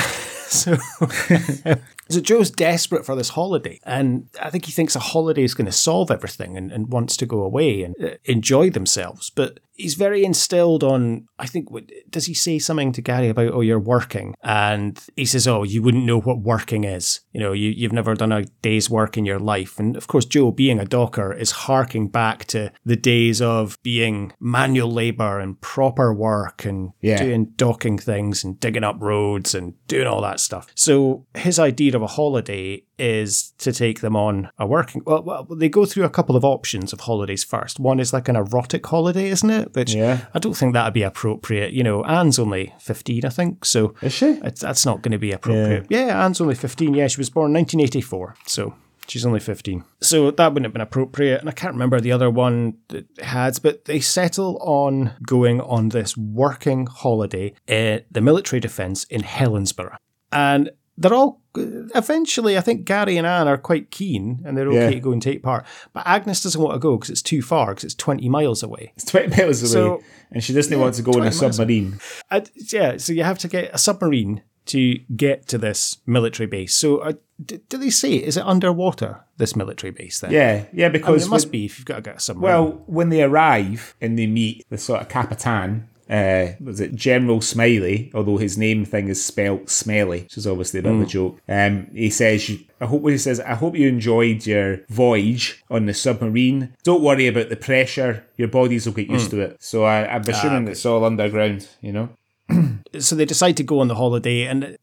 so So Joe's desperate for this holiday, and I think he thinks a holiday is going to solve everything and, and wants to go away and uh, enjoy themselves. But he's very instilled on, I think, what- does he say something to Gary about, oh, you're working? And he says, oh, you wouldn't know what working is. You know, you, you've never done a day's work in your life. And of course, Joe, being a docker, is harking back to the days of being manual labour and proper work and Yeah. doing docking things and digging up roads and doing all that stuff. So his idea of a holiday is to take them on a working. Well, well, they go through a couple of options of holidays first. One is like an erotic holiday, isn't it? Which Yeah. I don't think that'd be appropriate. You know, Anne's only fifteen, I think, so Is she? it's, that's not going to be appropriate. Yeah. Anne's only fifteen. Yeah, she was born nineteen eighty four, so. She's only 15. So that wouldn't have been appropriate. And I can't remember the other one that had, but they settle on going on this working holiday at the military defence in Helensburgh. And they're all eventually, I think Gary and Anne are quite keen and they're okay Yeah. to go and take part. But Agnes doesn't want to go because it's too far, because it's 20 miles away. It's 20 miles away. So- and she doesn't want to go in a submarine. Yeah, so you have to get a submarine to get to this military base. So uh, d- do they say, is it underwater, this military base then? Yeah, yeah, I mean, because it must when- be if you've got to get a submarine. Well, when they arrive and they meet the sort of Capitan, uh, was it General Smiley? Although his name thing is spelt Smelly, which is obviously a bit of a joke. Um, he says, "I hope." He says, "I hope you enjoyed your voyage on the submarine. Don't worry about the pressure. Your bodies will get used to it." So I, I'm assuming it's all underground. You know. so they decide to go on the holiday, and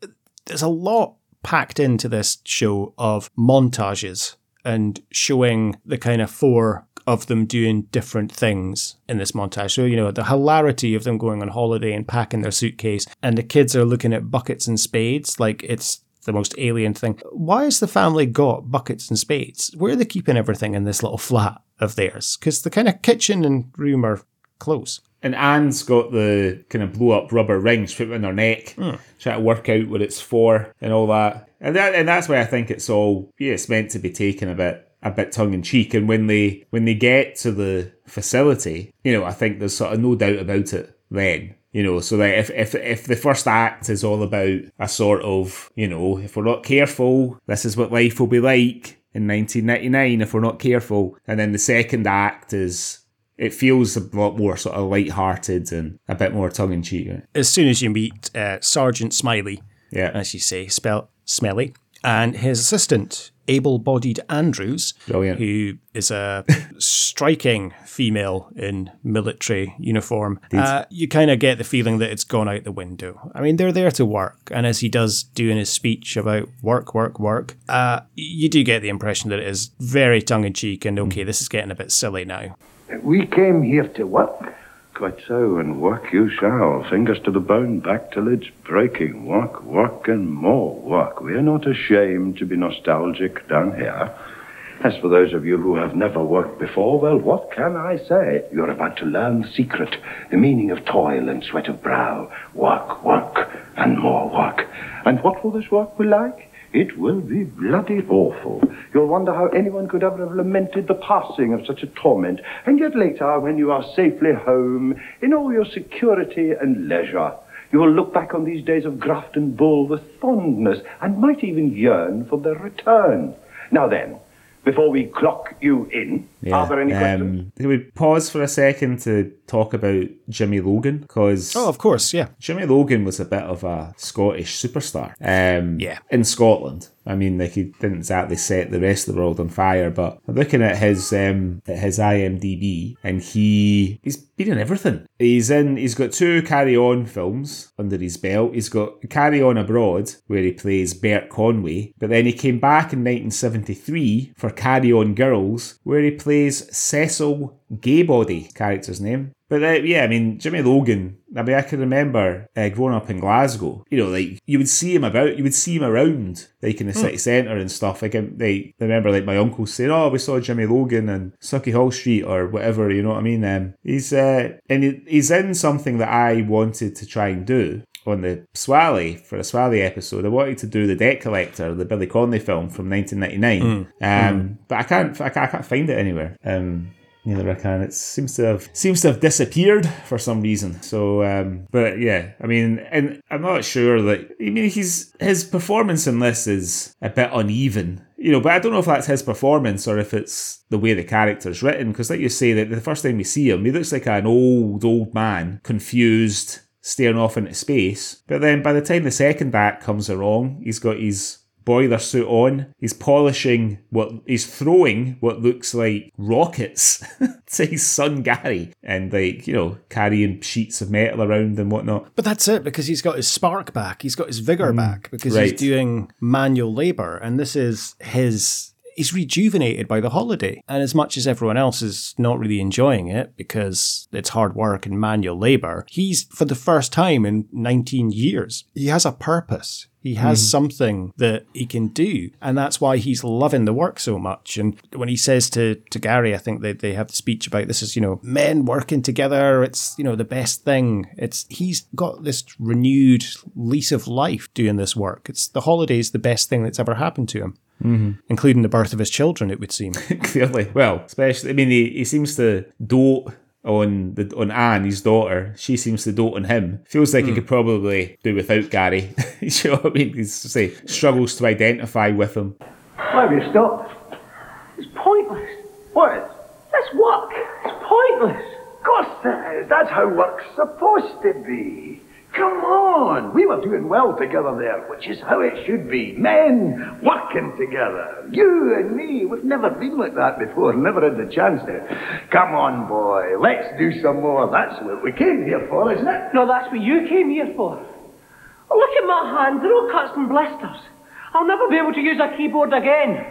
there's a lot packed into this show of montages and showing the kind of four of them doing different things in this montage. So, you know, the hilarity of them going on holiday and packing their suitcase, and the kids are looking at buckets and spades like it's the most alien thing. Why has the family got buckets and spades? Where are they keeping everything in this little flat of theirs? Because the kind of kitchen and room are close. And Anne's got the kind of blow up rubber rings put in her neck, hmm. try to work out what it's for and all that. And that and that's why I think it's all yeah, it's meant to be taken a bit a bit tongue in cheek. And when they when they get to the facility, you know, I think there's sort of no doubt about it then. You know, so that if, if if the first act is all about a sort of, you know, if we're not careful, this is what life will be like in 1999 if we're not careful. And then the second act is it feels a lot more sort of light-hearted and a bit more tongue-in-cheek. Right? as soon as you meet uh, Sergeant Smiley, Yeah. as you say, spell Smelly, and his assistant, able-bodied Andrews, Brilliant. who is a striking female in military uniform. Uh, you kind of get the feeling that it's gone out the window. I mean, they're there to work, and as he does do in his speech about work, work, work, uh, you do get the impression that it is very tongue-in-cheek and okay, this is getting a bit silly now. We came here to work. Quite so, and work you shall, fingers to the bone, back till it's breaking. Work, work, and more work. We're not ashamed to be nostalgic down here. As for those of you who have never worked before, well, what can I say? You're about to learn the secret, the meaning of toil and sweat of brow. Work, work, and more work. And what will this work be like? It will be bloody awful. You'll wonder how anyone could ever have lamented the passing of such a torment. And yet later, when you are safely home, in all your security and leisure, you will look back on these days of graft and bull with fondness and might even yearn for their return. Now then, before we clock you in, are there any questions? Um, can we pause for a second to talk about Jimmy Logan? Because Oh, of course, yeah. Jimmy Logan was a bit of a Scottish superstar. Um, Yeah. In Scotland. I mean, like he didn't exactly set the rest of the world on fire, but looking at his um, at his IMDb, and he he's been in everything. He's in. He's got two Carry On films under his belt. He's got Carry On Abroad, where he plays Bert Conway, but then he came back in 1973 for Carry On Girls, where he plays Cecil Gaybody, character's name. But uh, yeah, I mean, Jimmy Logan, I mean, I can remember uh, growing up in Glasgow, you know, like you would see him about, you would see him around, like in the city centre and stuff. Like, I, like, remember like my uncle saying, oh, we saw Jimmy Logan and Sauchiehall Street or whatever, you know what I mean? Um, he's, uh, and he, he's in something that I wanted to try and do on the Swally for a Swally episode. I wanted to do the Debt Collector, the Billy Connolly film from 1999, um, but I can't, I can't, I can't find it anywhere. Um, Neither I can. It seems to have seems to have disappeared for some reason. So, um, but yeah, I mean, and I'm not sure that I mean he's his performance in this is a bit uneven. You know, but I don't know if that's his performance or if it's the way the character's written. Because, like you say, that the first time we see him, he looks like an old, old man, confused, staring off into space. But then by the time the second act comes along, he's got his boiler suit on. He's polishing what he's throwing what looks like rockets to his son Gary, and like you know carrying sheets of metal around and whatnot. But that's it because he's got his spark back, he's got his vigor mm, back because right. he's doing manual labor, and this is his. He's rejuvenated by the holiday, and as much as everyone else is not really enjoying it because it's hard work and manual labor, he's for the first time in 19 years, he has a purpose. He has mm. something that he can do, and that's why he's loving the work so much. And when he says to, to Gary, I think they, they have the speech about this is, you know, men working together, it's, you know, the best thing. It's he's got this renewed lease of life doing this work. It's the holidays the best thing that's ever happened to him. Mm-hmm. Including the birth of his children, it would seem. Clearly, well, especially I mean, he, he seems to dote on the on Anne, his daughter. She seems to dote on him. Feels like he hmm. could probably do without Gary. you know what I mean? He's say struggles to identify with him. Why have you stopped? It's pointless. What? That's work. It's pointless. Of course it is. That's how work's supposed to be. Come on. We were doing well together there, which is how it should be. Men working together. You and me. We've never been like that before. Never had the chance to. Come on, boy. Let's do some more. That's what we came here for, isn't it? No, that's what you came here for. Oh, look at my hands, they're all cuts and blisters. I'll never be able to use a keyboard again.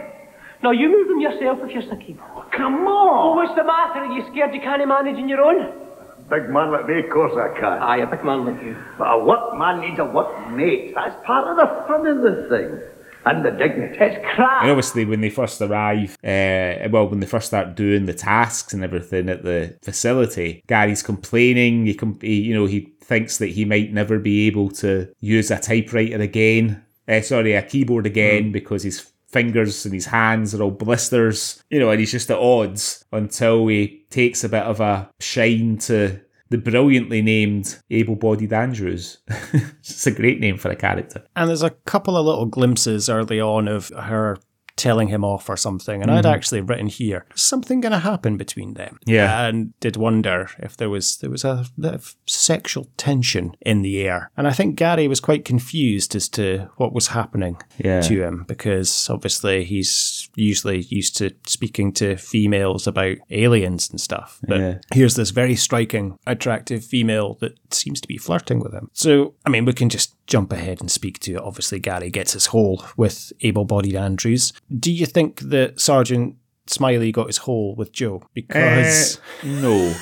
Now, you move them yourself if you're sick keyboard. Come Oh, on. what's the matter? Are you scared you can't manage on your own? Big man like me, of course I can. Aye, a big man like you. But a work man needs a work mate. That's part of the fun of the thing. And the dignity. It's crap. And obviously, when they first arrive, uh, well, when they first start doing the tasks and everything at the facility, Gary's complaining. He, com- he you know, he thinks that he might never be able to use a typewriter again. Uh, sorry, a keyboard again because his fingers and his hands are all blisters. You know, and he's just at odds until he takes a bit of a shine to the brilliantly named able-bodied Andrews. it's a great name for a character. And there's a couple of little glimpses early on of her telling him off or something. And I'd mm-hmm. actually written here, something going to happen between them? Yeah. And did wonder if there was there was a bit of sexual tension in the air. And I think Gary was quite confused as to what was happening Yeah. to him because obviously he's usually used to speaking to females about aliens and stuff. But Yeah. here's this very striking, attractive female that seems to be flirting with him. So, I mean, we can just jump ahead and speak to it. Obviously, Gary gets his hole with able bodied Andrews. Do you think that Sergeant Smiley got his hole with Joe? Because. Uh, no.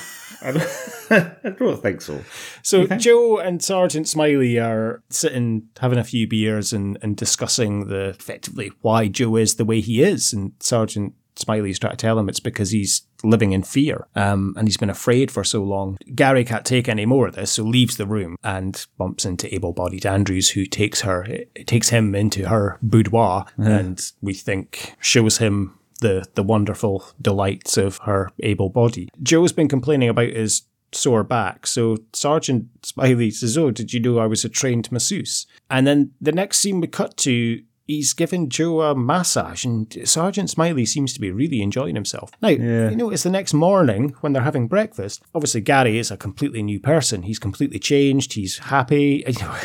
I don't, I don't think so. So Joe and Sergeant Smiley are sitting having a few beers and, and discussing the effectively why Joe is the way he is, and Sergeant Smiley's trying to tell him it's because he's living in fear, um, and he's been afraid for so long. Gary can't take any more of this, so leaves the room and bumps into able-bodied Andrews, who takes her, takes him into her boudoir, and we think shows him the the wonderful delights of her able body. Joe's been complaining about his sore back, so Sergeant Smiley says, "Oh, did you know I was a trained masseuse?" And then the next scene we cut to. He's giving Joe a massage, and Sergeant Smiley seems to be really enjoying himself. Now, you know, it's the next morning when they're having breakfast. Obviously, Gary is a completely new person. He's completely changed. He's happy, you know,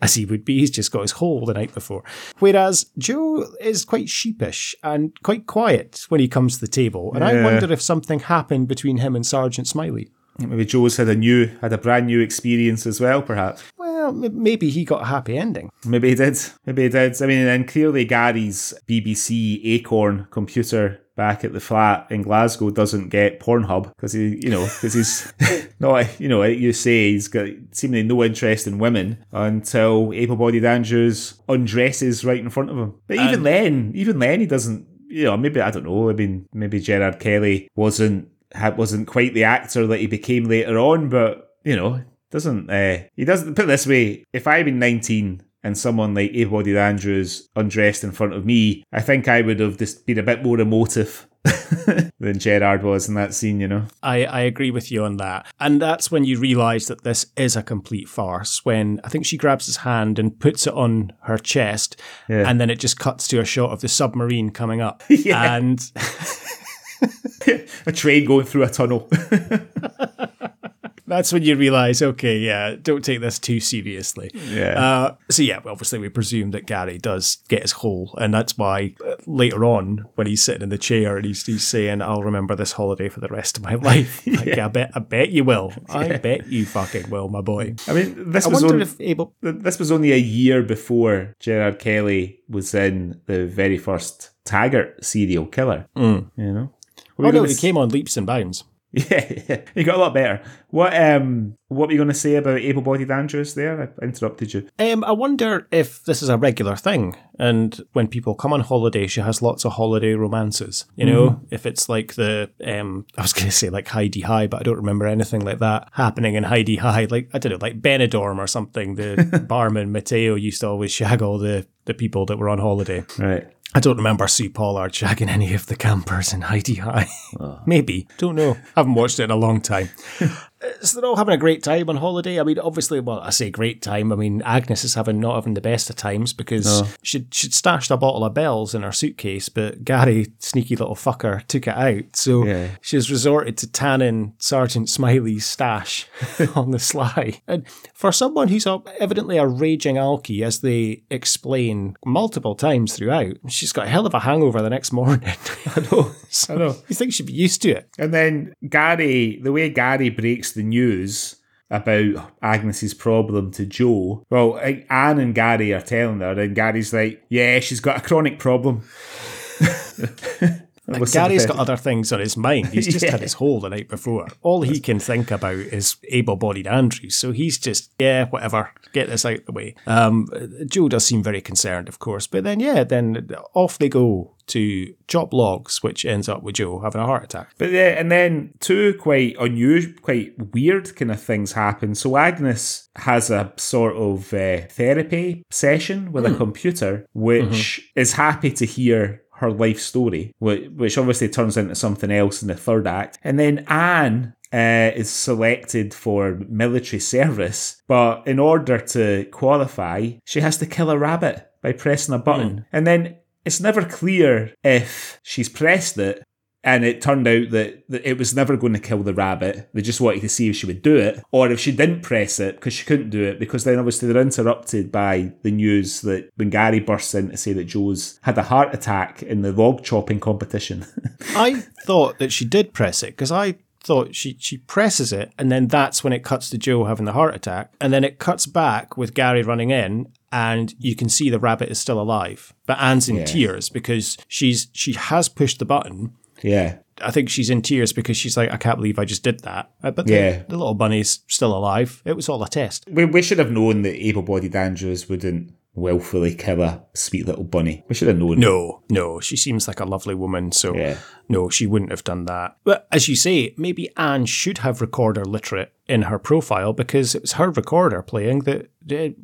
as he would be. He's just got his hole the night before. Whereas Joe is quite sheepish and quite quiet when he comes to the table. And I wonder if something happened between him and Sergeant Smiley. Maybe Joe's had a new, had a brand new experience as well, perhaps. Well, maybe he got a happy ending. Maybe he did. Maybe he did. I mean, and clearly Gary's BBC Acorn computer back at the flat in Glasgow doesn't get Pornhub because he, you know, because he's not, you know, like you say he's got seemingly no interest in women until able-bodied Andrews undresses right in front of him. But even then, even then, he doesn't. You know, maybe I don't know. I mean, maybe Gerard Kelly wasn't had wasn't quite the actor that he became later on, but you know, doesn't uh, he doesn't put it this way? If I'd been nineteen and someone like able-bodied Andrews undressed in front of me, I think I would have just been a bit more emotive than Gerard was in that scene, you know. I, I agree with you on that. And that's when you realise that this is a complete farce. When I think she grabs his hand and puts it on her chest, Yeah. and then it just cuts to a shot of the submarine coming up. Yeah. And A train going through a tunnel. that's when you realise, okay, yeah, don't take this too seriously. Yeah. Uh, so, yeah, well, obviously, we presume that Gary does get his hole. And that's why uh, later on, when he's sitting in the chair and he's, he's saying, I'll remember this holiday for the rest of my life. Like, I, bet, I bet you will. I bet you fucking will, my boy. I mean, this I was wonder on- if Abel. this was only a year before Gerard Kelly was in the very first Taggart serial killer. You know. Oh, no, he came on leaps and bounds. Yeah, yeah, he got a lot better. What um, what were you going to say about able-bodied Andrews? There, I interrupted you. Um, I wonder if this is a regular thing, and when people come on holiday, she has lots of holiday romances. You know, if it's like the um, I was going to say like Hi-de-Hi, but I don't remember anything like that happening in Hi-de-Hi. Like I don't know, like Benidorm or something. The barman Mateo used to always shag all the the people that were on holiday. Right. I don't remember Sue Pollard shagging any of the campers in Hi-de-Hi. Ah. Maybe. Don't know. Haven't watched it in a long time. So they're all having a great time on holiday. I mean, obviously, well, I say great time. I mean, Agnes is having not having the best of times because she'd, she'd stashed a bottle of Bell's in her suitcase, but Gary, sneaky little fucker, took it out. So Yeah. she's resorted to tanning Sergeant Smiley's stash on the sly. And for someone who's evidently a raging alkie, as they explain multiple times throughout, she's got a hell of a hangover the next morning. I know. I know. You think she'd be used to it? And then Gary, the way Gary breaks the news about Agnes's problem to Joe, well, Anne and Gary are telling her, and Gary's like, "Yeah, she's got a chronic problem." That was Gary's got other things on his mind. He's just Yeah. had his hole the night before. All he can think about is able-bodied Andrews. So he's just, yeah, whatever, get this out of the way. Um, Joe does seem very concerned, of course, but then yeah, then off they go to chop logs, which ends up with Joe having a heart attack. But yeah, and then two quite unusual, quite weird kind of things happen. So Agnes has a sort of uh, therapy session with a computer, which is happy to hear her life story, which, which obviously turns into something else in the third act. And then Anne uh, is selected for military service, but in order to qualify, she has to kill a rabbit by pressing a button. And then it's never clear if she's pressed it and it turned out that, that it was never going to kill the rabbit. They just wanted to see if she would do it, or if she didn't press it because she couldn't do it. Because then obviously they're interrupted by the news that when Gary bursts in to say that Joe's had a heart attack in the log chopping competition. I thought that she did press it because I thought she she presses it and then that's when it cuts to Joe having the heart attack and then it cuts back with Gary running in and you can see the rabbit is still alive but Anne's in Yeah. tears because she's she has pushed the button yeah, I think she's in tears because she's like I can't believe I just did that Uh, but the, Yeah. the little bunny's still alive it was all a test we, we should have known that able-bodied Andrews wouldn't willfully kill a sweet little bunny. We should have known. no no she seems like a lovely woman so Yeah. No, she wouldn't have done that. But as you say, maybe Anne should have recorder literate in her profile because it was her recorder playing that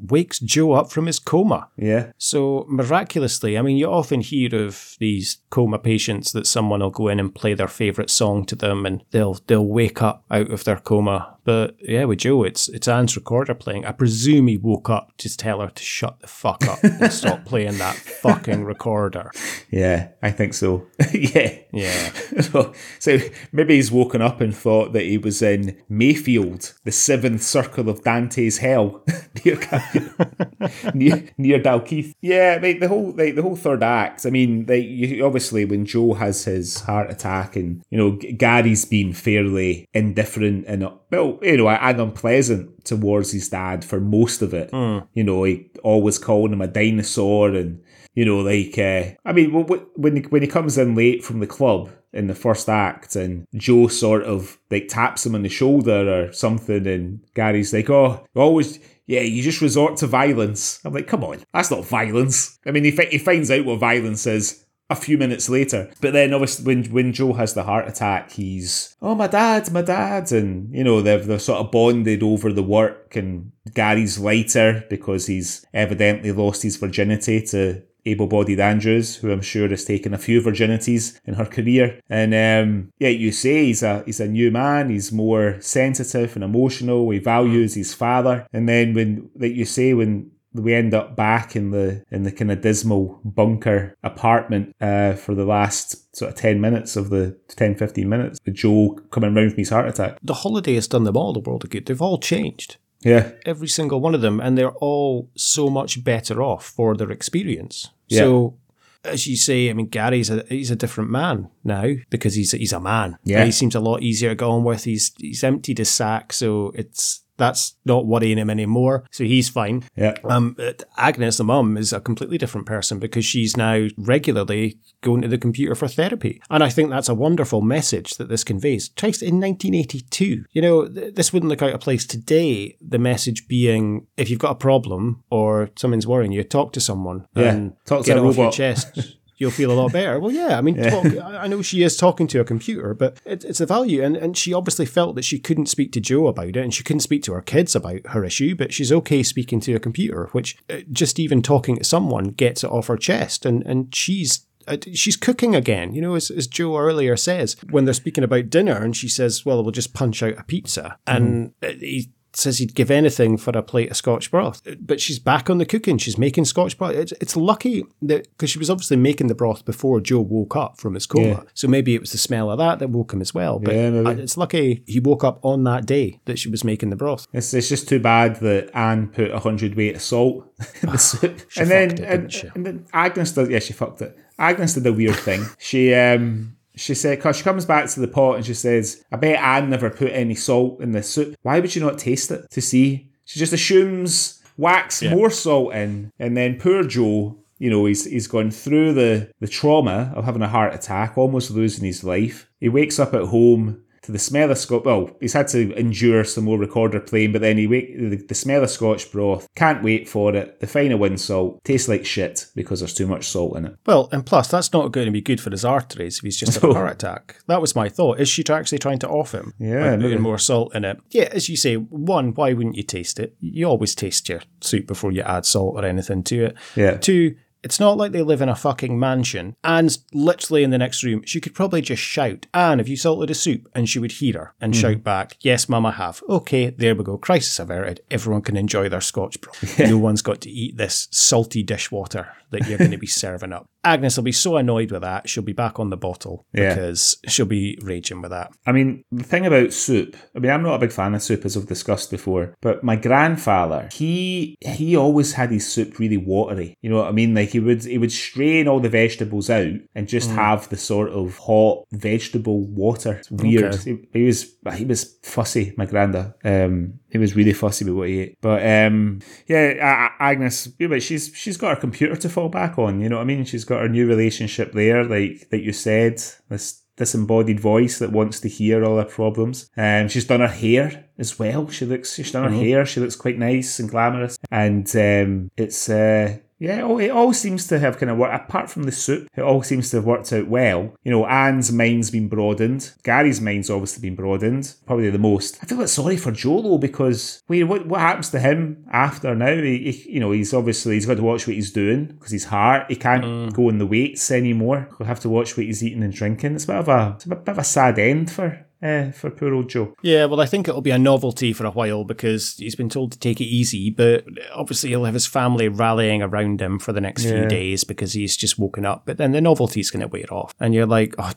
wakes Joe up from his coma. Yeah. So miraculously, I mean, you often hear of these coma patients that someone will go in and play their favorite song to them, and they'll they'll wake up out of their coma. But yeah, with Joe, it's it's Anne's recorder playing. I presume he woke up to tell her to shut the fuck up and stop playing that fucking recorder. Yeah, I think so. yeah. Yeah. so, so maybe he's woken up and thought that he was in Mayfield, the seventh circle of Dante's hell, near, near near Dalkeith. Yeah, like the whole like the whole third act. I mean, like you, obviously when Joe has his heart attack, and you know Gary's been fairly indifferent and well, you know, and unpleasant towards his dad for most of it. Hmm. You know, he always calling him a dinosaur and you know, like uh, I mean, wh- wh- when he, when he comes in late from the club in the first act, and Joe sort of like taps him on the shoulder or something, and Gary's like, "Oh, always." Yeah, you just resort to violence. I'm like, come on, that's not violence. I mean, he, he finds out what violence is a few minutes later. But then obviously when when Joe has the heart attack, he's oh my dad, my dad, and you know they've they're sort of bonded over the work, and Gary's lighter because he's evidently lost his virginity to able-bodied Andrews, who I'm sure has taken a few virginities in her career. And um, yeah, you say he's a he's a new man. He's more sensitive and emotional. He values his father. And then when like you say when we end up back in the in the kind of dismal bunker apartment uh, for the last sort of 10 minutes of the 10 15 minutes with joe coming round from his heart attack The holiday has done them all the world of good. They've all changed. Yeah Every single one of them, and they're all so much better off for their experience. Yeah. So, as you say, I mean, Gary's a he's a different man now because he's he's a man. Yeah. he seems a lot easier to go on with. He's he's emptied his sack, so it's that's not worrying him anymore. So he's fine. yeah Um, Agnes, the mum, is a completely different person because she's now regularly going to the computer for therapy. And I think that's a wonderful message that this conveys. Christ, in 1982, you know, th- this wouldn't look out of place today. The message being if you've got a problem or something's worrying you, talk to someone Yeah, and talk to get a it off your robot. chest. You'll feel a lot better. Well, yeah. I mean, talk, I know she is talking to a computer, but it, it's a value. And, and she obviously felt that she couldn't speak to Joe about it and she couldn't speak to her kids about her issue, but she's okay speaking to a computer, which uh, just even talking to someone gets it off her chest. And, and she's uh, she's cooking again, you know, as, as Joe earlier says, when they're speaking about dinner and she says, well, we'll just punch out a pizza. And uh, he says he'd give anything for a plate of Scotch broth. But she's back on the cooking. She's making Scotch broth. It's, it's lucky that, because she was obviously making the broth before Joe woke up from his coma. Yeah. So maybe it was the smell of that that woke him as well. But Yeah, it's lucky he woke up on that day that she was making the broth. It's, it's just too bad that Anne put a hundred weight of salt in the soup, She and then it, and, didn't she? and then Agnes did. Yeah, she fucked it. Agnes did a weird thing. She um she said, cause she comes back to the pot and she says, "I bet Anne never put any salt in the soup. Why would you not taste it to see?" She just assumes whacks more salt in, and then poor Joe. You know, he's he's gone through the the trauma of having a heart attack, almost losing his life. He wakes up at home to the smell of Scotch. Well, he's had to endure some more recorder playing, but then he wake the, the smell of Scotch broth. Can't wait for it. The final salt tastes like shit because there's too much salt in it. Well, and plus, that's not going to be good for his arteries if he's just had a heart attack. That was my thought. Is she actually trying to off him? Yeah, putting more salt in it. Yeah, as you say, one, why wouldn't you taste it? You always taste your soup before you add salt or anything to it. Yeah. Two, it's not like they live in a fucking mansion. Anne's literally in the next room. She could probably just shout, Anne, have you salted a soup? And she would hear her and hmm. shout back, Yes, Mum, I have. Okay, there we go. Crisis averted. Everyone can enjoy their scotch broth. No one's got to eat this salty dishwater that you're going to be serving up. Agnes will be so annoyed with that, she'll be back on the bottle Yeah. because she'll be raging with that. I mean, the thing about soup, I mean, I'm not a big fan of soup as I've discussed before, but my grandfather, he he always had his soup really watery. You know what I mean? Like he would he would strain all the vegetables out and just have the sort of hot vegetable water. It's weird. Okay. He, he was he was fussy, my granda. Um he was really fussy with what he ate. But um yeah, Agnes, but she's she's got her computer to fall back on, you know what I mean? She's got her new relationship there, like like you said, this disembodied voice that wants to hear all her problems. Um, she's done her hair as well. She looks, she's done her hair. She looks quite nice and glamorous. And um, it's, uh, yeah, oh, it all seems to have kind of worked. Apart from the soup, it all seems to have worked out well. You know, Anne's mind's been broadened. Gary's mind's obviously been broadened, probably the most. I feel a bit sorry for Joe though because wait, what what happens to him after now? He, he- you know, he's obviously he's got to watch what he's doing because he's hard. He can't mm. go in the weights anymore. He'll have to watch what he's eating and drinking. It's a bit of a it's a bit of a sad end for uh, for poor old Joe. Yeah, well, I think it'll be a novelty for a while because he's been told to take it easy, but obviously he'll have his family rallying around him for the next Yeah. few days because he's just woken up. But then the novelty's going to wear off. And you're like, oh,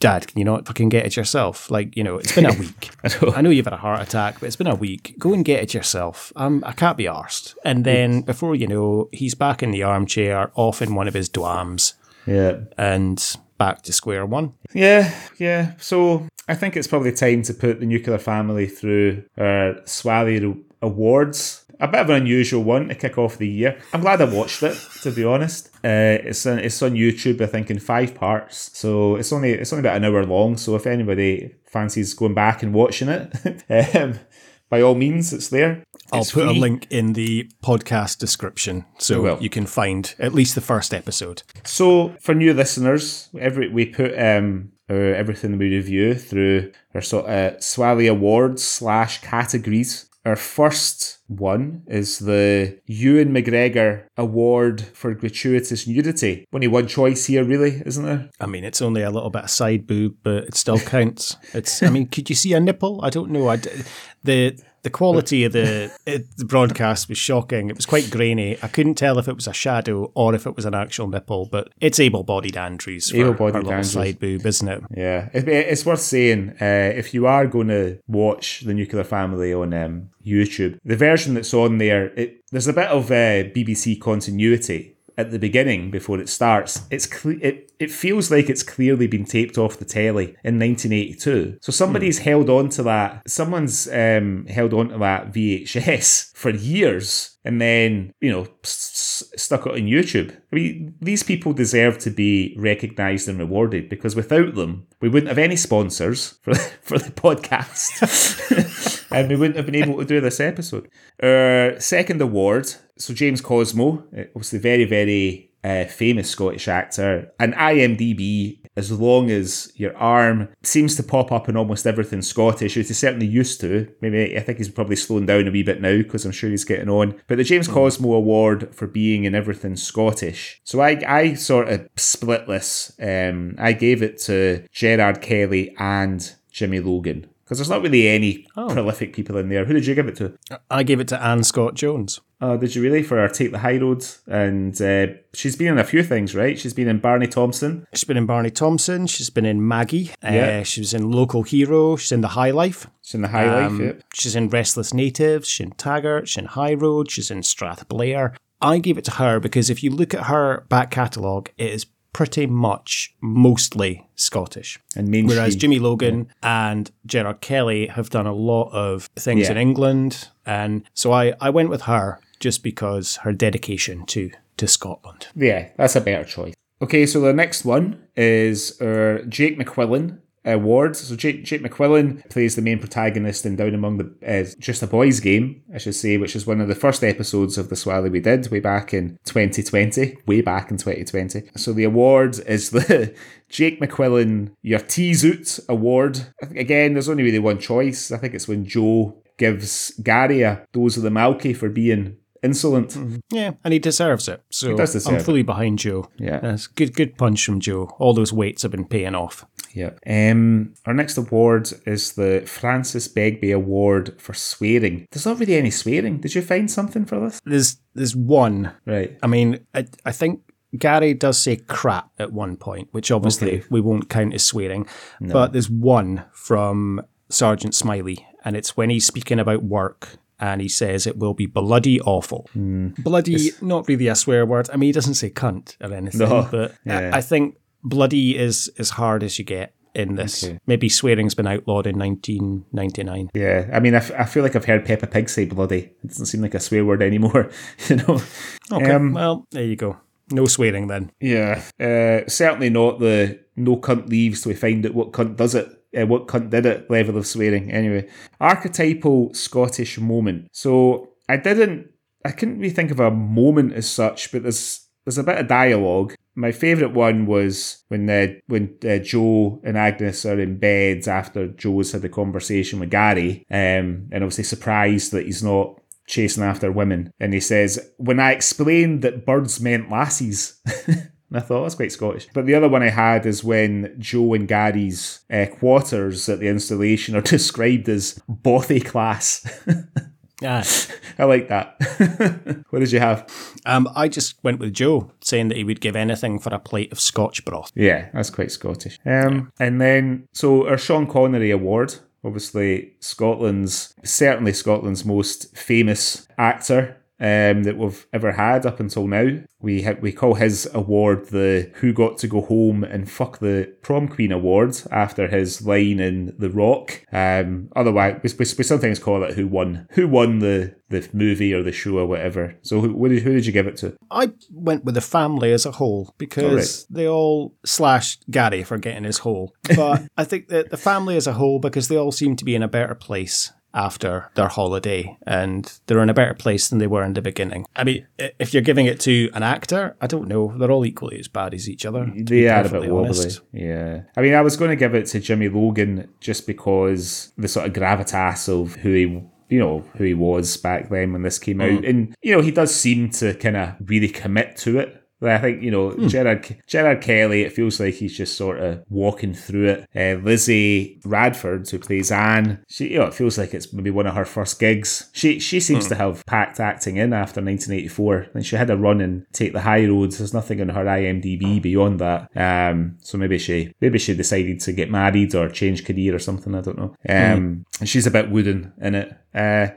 Dad, can you not fucking get it yourself? Like, you know, it's been a week. I know you've had a heart attack, but it's been a week. Go and get it yourself. Um, I can't be arsed. And then before you know, he's back in the armchair, off in one of his dwams, Yeah. and back to square one. Yeah, yeah. So I think it's probably time to put the nuclear family through our Swally Awards. A bit of an unusual one to kick off the year. I'm glad I watched it, to be honest. Uh, it's on it's on YouTube, I think, in five parts. So it's only it's only about an hour long. So if anybody fancies going back and watching it, um, by all means, it's there. I'll It's put a link in the podcast description so you can find at least the first episode. So for new listeners, every we put um everything we review through our sort of Swally Awards slash categories our first one is the Ewan McGregor Award for Gratuitous Nudity. Only one choice here, really, isn't there? I mean, it's only a little bit of side boob, but it still counts. It's. I mean, could you see a nipple? I don't know. I the the quality of the it, the broadcast was shocking. It was quite grainy. I couldn't tell if it was a shadow or if it was an actual nipple. But it's able-bodied Andrews for Able-bodied her little Andrews. side boob, isn't it? Yeah, it, it's worth saying uh, if you are going to watch the Nuclear Family on um, YouTube, the version that's on there, it, there's a bit of uh, BBC continuity at the beginning before it starts. It's cle- it it feels like it's clearly been taped off the telly in 1982. So somebody's held on to that. Someone's um, held on to that VHS for years. And then, you know, s- s- stuck it on YouTube. I mean, these people deserve to be recognised and rewarded because without them, we wouldn't have any sponsors for for the podcast, and we wouldn't have been able to do this episode. Our second award, so James Cosmo, uh, obviously very very uh, famous Scottish actor, and IMDb. As long as your arm seems to pop up in almost everything Scottish, which he's certainly used to. Maybe I think he's probably slowing down a wee bit now because I'm sure he's getting on. But the James Cosmo Award for being in everything Scottish. So I I sort of split this. Um, I gave it to Gerard Kelly and Jimmy Logan because there's not really any prolific people in there. Who did you give it to? I gave it to Ann Scott-Jones. Oh, did you really for her Take the High Road? And uh, she's been in a few things, right? She's been in Barney Thomson. She's been in Barney Thomson. She's been in Maggie. Yeah. Uh, she was in Local Hero. She's in The High Life. She's in the High Life. Um, Yep. She's in Restless Natives. She's in Taggart. She's in High Road. She's in Strathblair. I gave it to her because if you look at her back catalogue, it is pretty much mostly Scottish. And mainstream. Whereas Jimmy Logan and Gerard Kelly have done a lot of things Yeah. in England. And so I, I went with her just because her dedication to, to Scotland. Yeah, that's a better choice. Okay, so the next one is our Jake McQuillan award. So Jake, Jake McQuillan plays the main protagonist in Down Among the uh, Just a Boys game, I should say, which is one of the first episodes of the Swally we did way back in 2020. Way back in 2020. So the award is the Jake McQuillan Your T-Zoot Award. Again, there's only really one choice. I think it's when Joe gives Gary a dose of the Malky for being insolent. Yeah, and he deserves it. So deserve I'm fully behind Joe. Yeah. That's good good punch from Joe. All those weights have been paying off. Yeah. Um, our next award is the Francis Begbie Award for swearing. There's not really any swearing. Did you find something for this? There's there's one. Right. I mean, I, I think Gary does say crap at one point, which obviously Okay. we won't count as swearing. But there's one from Sergeant Smiley, and it's when he's speaking about work. And he says it will be bloody awful. Hmm. Bloody, not really a swear word. I mean, he doesn't say cunt or anything, No, but yeah. I, I think bloody is as hard as you get in this. Okay. Maybe swearing's been outlawed in 1999. Yeah. I mean, I, f- I feel like I've heard Peppa Pig say bloody. It doesn't seem like a swear word anymore, you know? Okay, Um, well, there you go. No swearing then. Yeah. Uh, certainly not the no cunt leaves till we find out what cunt does it. Uh, what cunt did it level of swearing. Anyway, archetypal Scottish moment. So I didn't, I couldn't really think of a moment as such, but there's there's a bit of dialogue. My favourite one was when uh, when uh, Joe and Agnes are in beds after Joe's had the conversation with Gary, um, and obviously surprised that he's not chasing after women. And he says, When I explained that birds meant lassies. And I thought that's quite Scottish. But the other one I had is when Joe and Gary's uh, quarters at the installation are described as bothy class. Ah. I like that. what did you have? Um, I just went with Joe, saying that he would give anything for a plate of Scotch broth. Yeah, that's quite Scottish. Um, and then, so our Sean Connery Award, obviously Scotland's, certainly Scotland's most famous actor. Um, that we've ever had up until now. We ha- we call his award the Who Got to Go Home and Fuck the Prom Queen Award after his line in The Rock. Um, otherwise, we, we, we sometimes call it Who Won Who Won the, the movie or the show or whatever. So who, who, did, who did you give it to? I went with the family as a whole because they all slashed Gary for getting his hole. But I think that the family as a whole, because they all seem to be in a better place after their holiday and they're in a better place than they were in the beginning. I mean, if you're giving it to an actor, I don't know. They're all equally as bad as each other. They are a bit wobbly. honest. Yeah. I mean, I was going to give it to Jimmy Logan just because the sort of gravitas of who he you know, who he was back then when this came Mm. out. And, you know, he does seem to kind of really commit to it. I think, you know, Hmm. Gerard, Gerard Kelly, it feels like he's just sort of walking through it. Uh, Lizzie Radford, who plays Anne, she, you know, it feels like it's maybe one of her first gigs. She she seems Hmm. to have packed acting in after 1984. And she had a run in Take the High Roads. There's nothing on her IMDb beyond that. Um, so maybe she maybe she decided to get married or change career or something. I don't know. Um, and she's a bit wooden in it. Uh,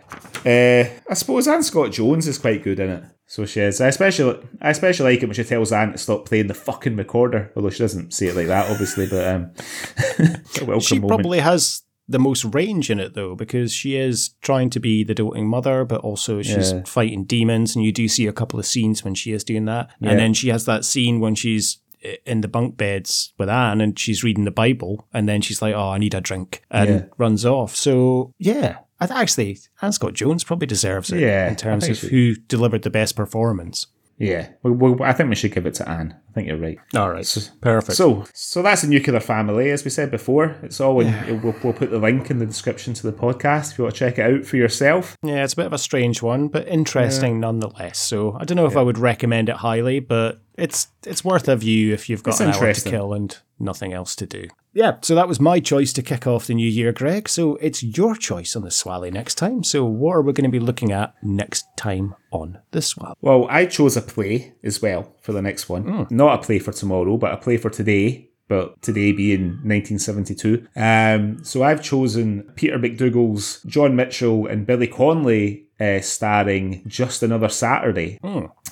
uh, I suppose Ann Scott-Jones is quite good in it. So she is. I especially, I especially like it when she tells Anne to stop playing the fucking recorder. Although she doesn't say it like that, obviously. But um, She moment. probably has the most range in it though, because she is trying to be the doting mother, but also she's Yeah. fighting demons, and you do see a couple of scenes when she is doing that. Yeah. And then she has that scene when she's in the bunk beds with Anne and she's reading the Bible, and then she's like, "Oh, I need a drink," and Yeah. runs off. So yeah. I th- actually, Ann Scott-Jones probably deserves it Yeah, in terms of who delivered the best performance. Yeah, well, well, I think we should give it to Anne. I think you're right. All right, perfect. So, so that's a nuclear family, as we said before. It's all in. We'll, we'll put the link in the description to the podcast if you want to check it out for yourself. Yeah, it's a bit of a strange one, but interesting nonetheless. So I don't know if I would recommend it highly, but it's it's worth a view if you've got It's an hour to kill and nothing else to do. Yeah, so that was my choice to kick off the new year, Greg. So it's your choice on the Swally next time. So what are we going to be looking at next time on the Swally? Well, I chose a play as well for the next one. Not a play for tomorrow, but a play for today. But today being 1972. Um, so I've chosen Peter McDougall's John Mitchell and Billy Connolly uh, starring Just Another Saturday.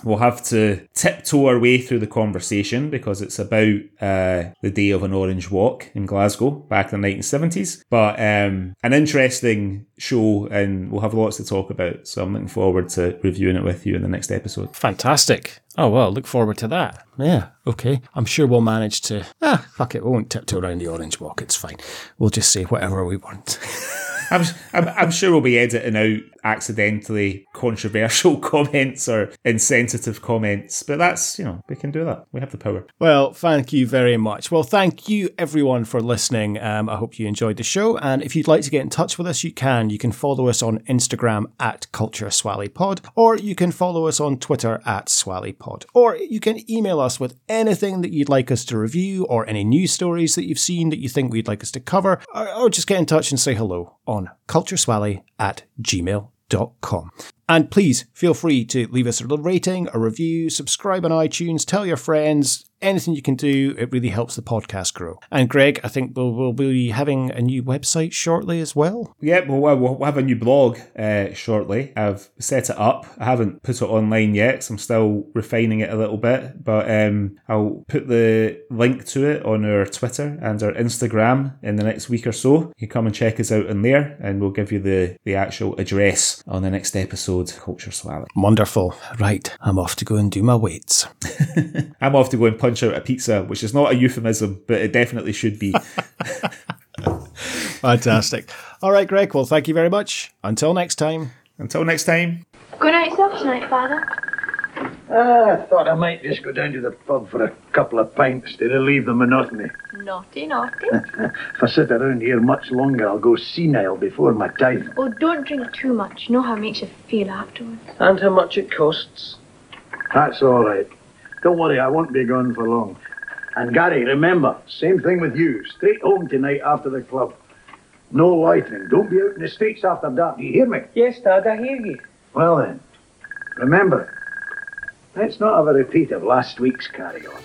We'll have to tiptoe our way through the conversation because it's about uh, the day of an orange walk in Glasgow back in the 1970s. But um, an interesting show, and we'll have lots to talk about. So I'm looking forward to reviewing it with you in the next episode. Fantastic. Oh, well, look forward to that. Yeah, okay. I'm sure we'll manage to. Ah, fuck it. We won't tiptoe around the orange walk. It's fine. We'll just say whatever we want. I'm, I'm, I'm sure we'll be editing out accidentally controversial comments or insensitive comments, but that's, you know, we can do that. We have the power. Well, thank you very much. Well, thank you everyone for listening. Um, I hope you enjoyed the show. And if you'd like to get in touch with us, you can. You can follow us on Instagram at Culture Swally Pod, or you can follow us on Twitter at Swally Pod, or you can email us with anything that you'd like us to review or any news stories that you've seen that you think we'd like us to cover, or, or just get in touch and say hello on cultureswally at gmail.com. And please feel free to leave us a little rating, a review, subscribe on iTunes, tell your friends, anything you can do. It really helps the podcast grow. And Greg, I think we'll, we'll be having a new website shortly as well. Yeah, well, we'll, have a new blog uh, shortly. I've set it up. I haven't put it online yet 'cause I'm still refining it a little bit. But um, I'll put the link to it on our Twitter and our Instagram in the next week or so. You can come and check us out in there, and we'll give you the, the actual address on the next episode, Culture Swally. Wonderful. Right, I'm off to go and do my weights. I'm off to go and punch out a pizza, which is not a euphemism, but it definitely should be. Fantastic. All right, Greg. Well, thank you very much. Until next time. Until next time. Good night yourself tonight, Father. Ah, I thought I might just go down to the pub for a couple of pints to relieve the monotony. Naughty, naughty. If I sit around here much longer, I'll go senile before my time. oh, don't drink too much. You know how it makes you feel afterwards. And how much it costs. That's all right. Don't worry, I won't be gone for long. And Gary, remember, same thing with you. Straight home tonight after the club. No loitering. Don't be out in the streets after dark. Do you hear me? Yes, Dad, I hear you. Well then, remember, let's not have a repeat of last week's carry on.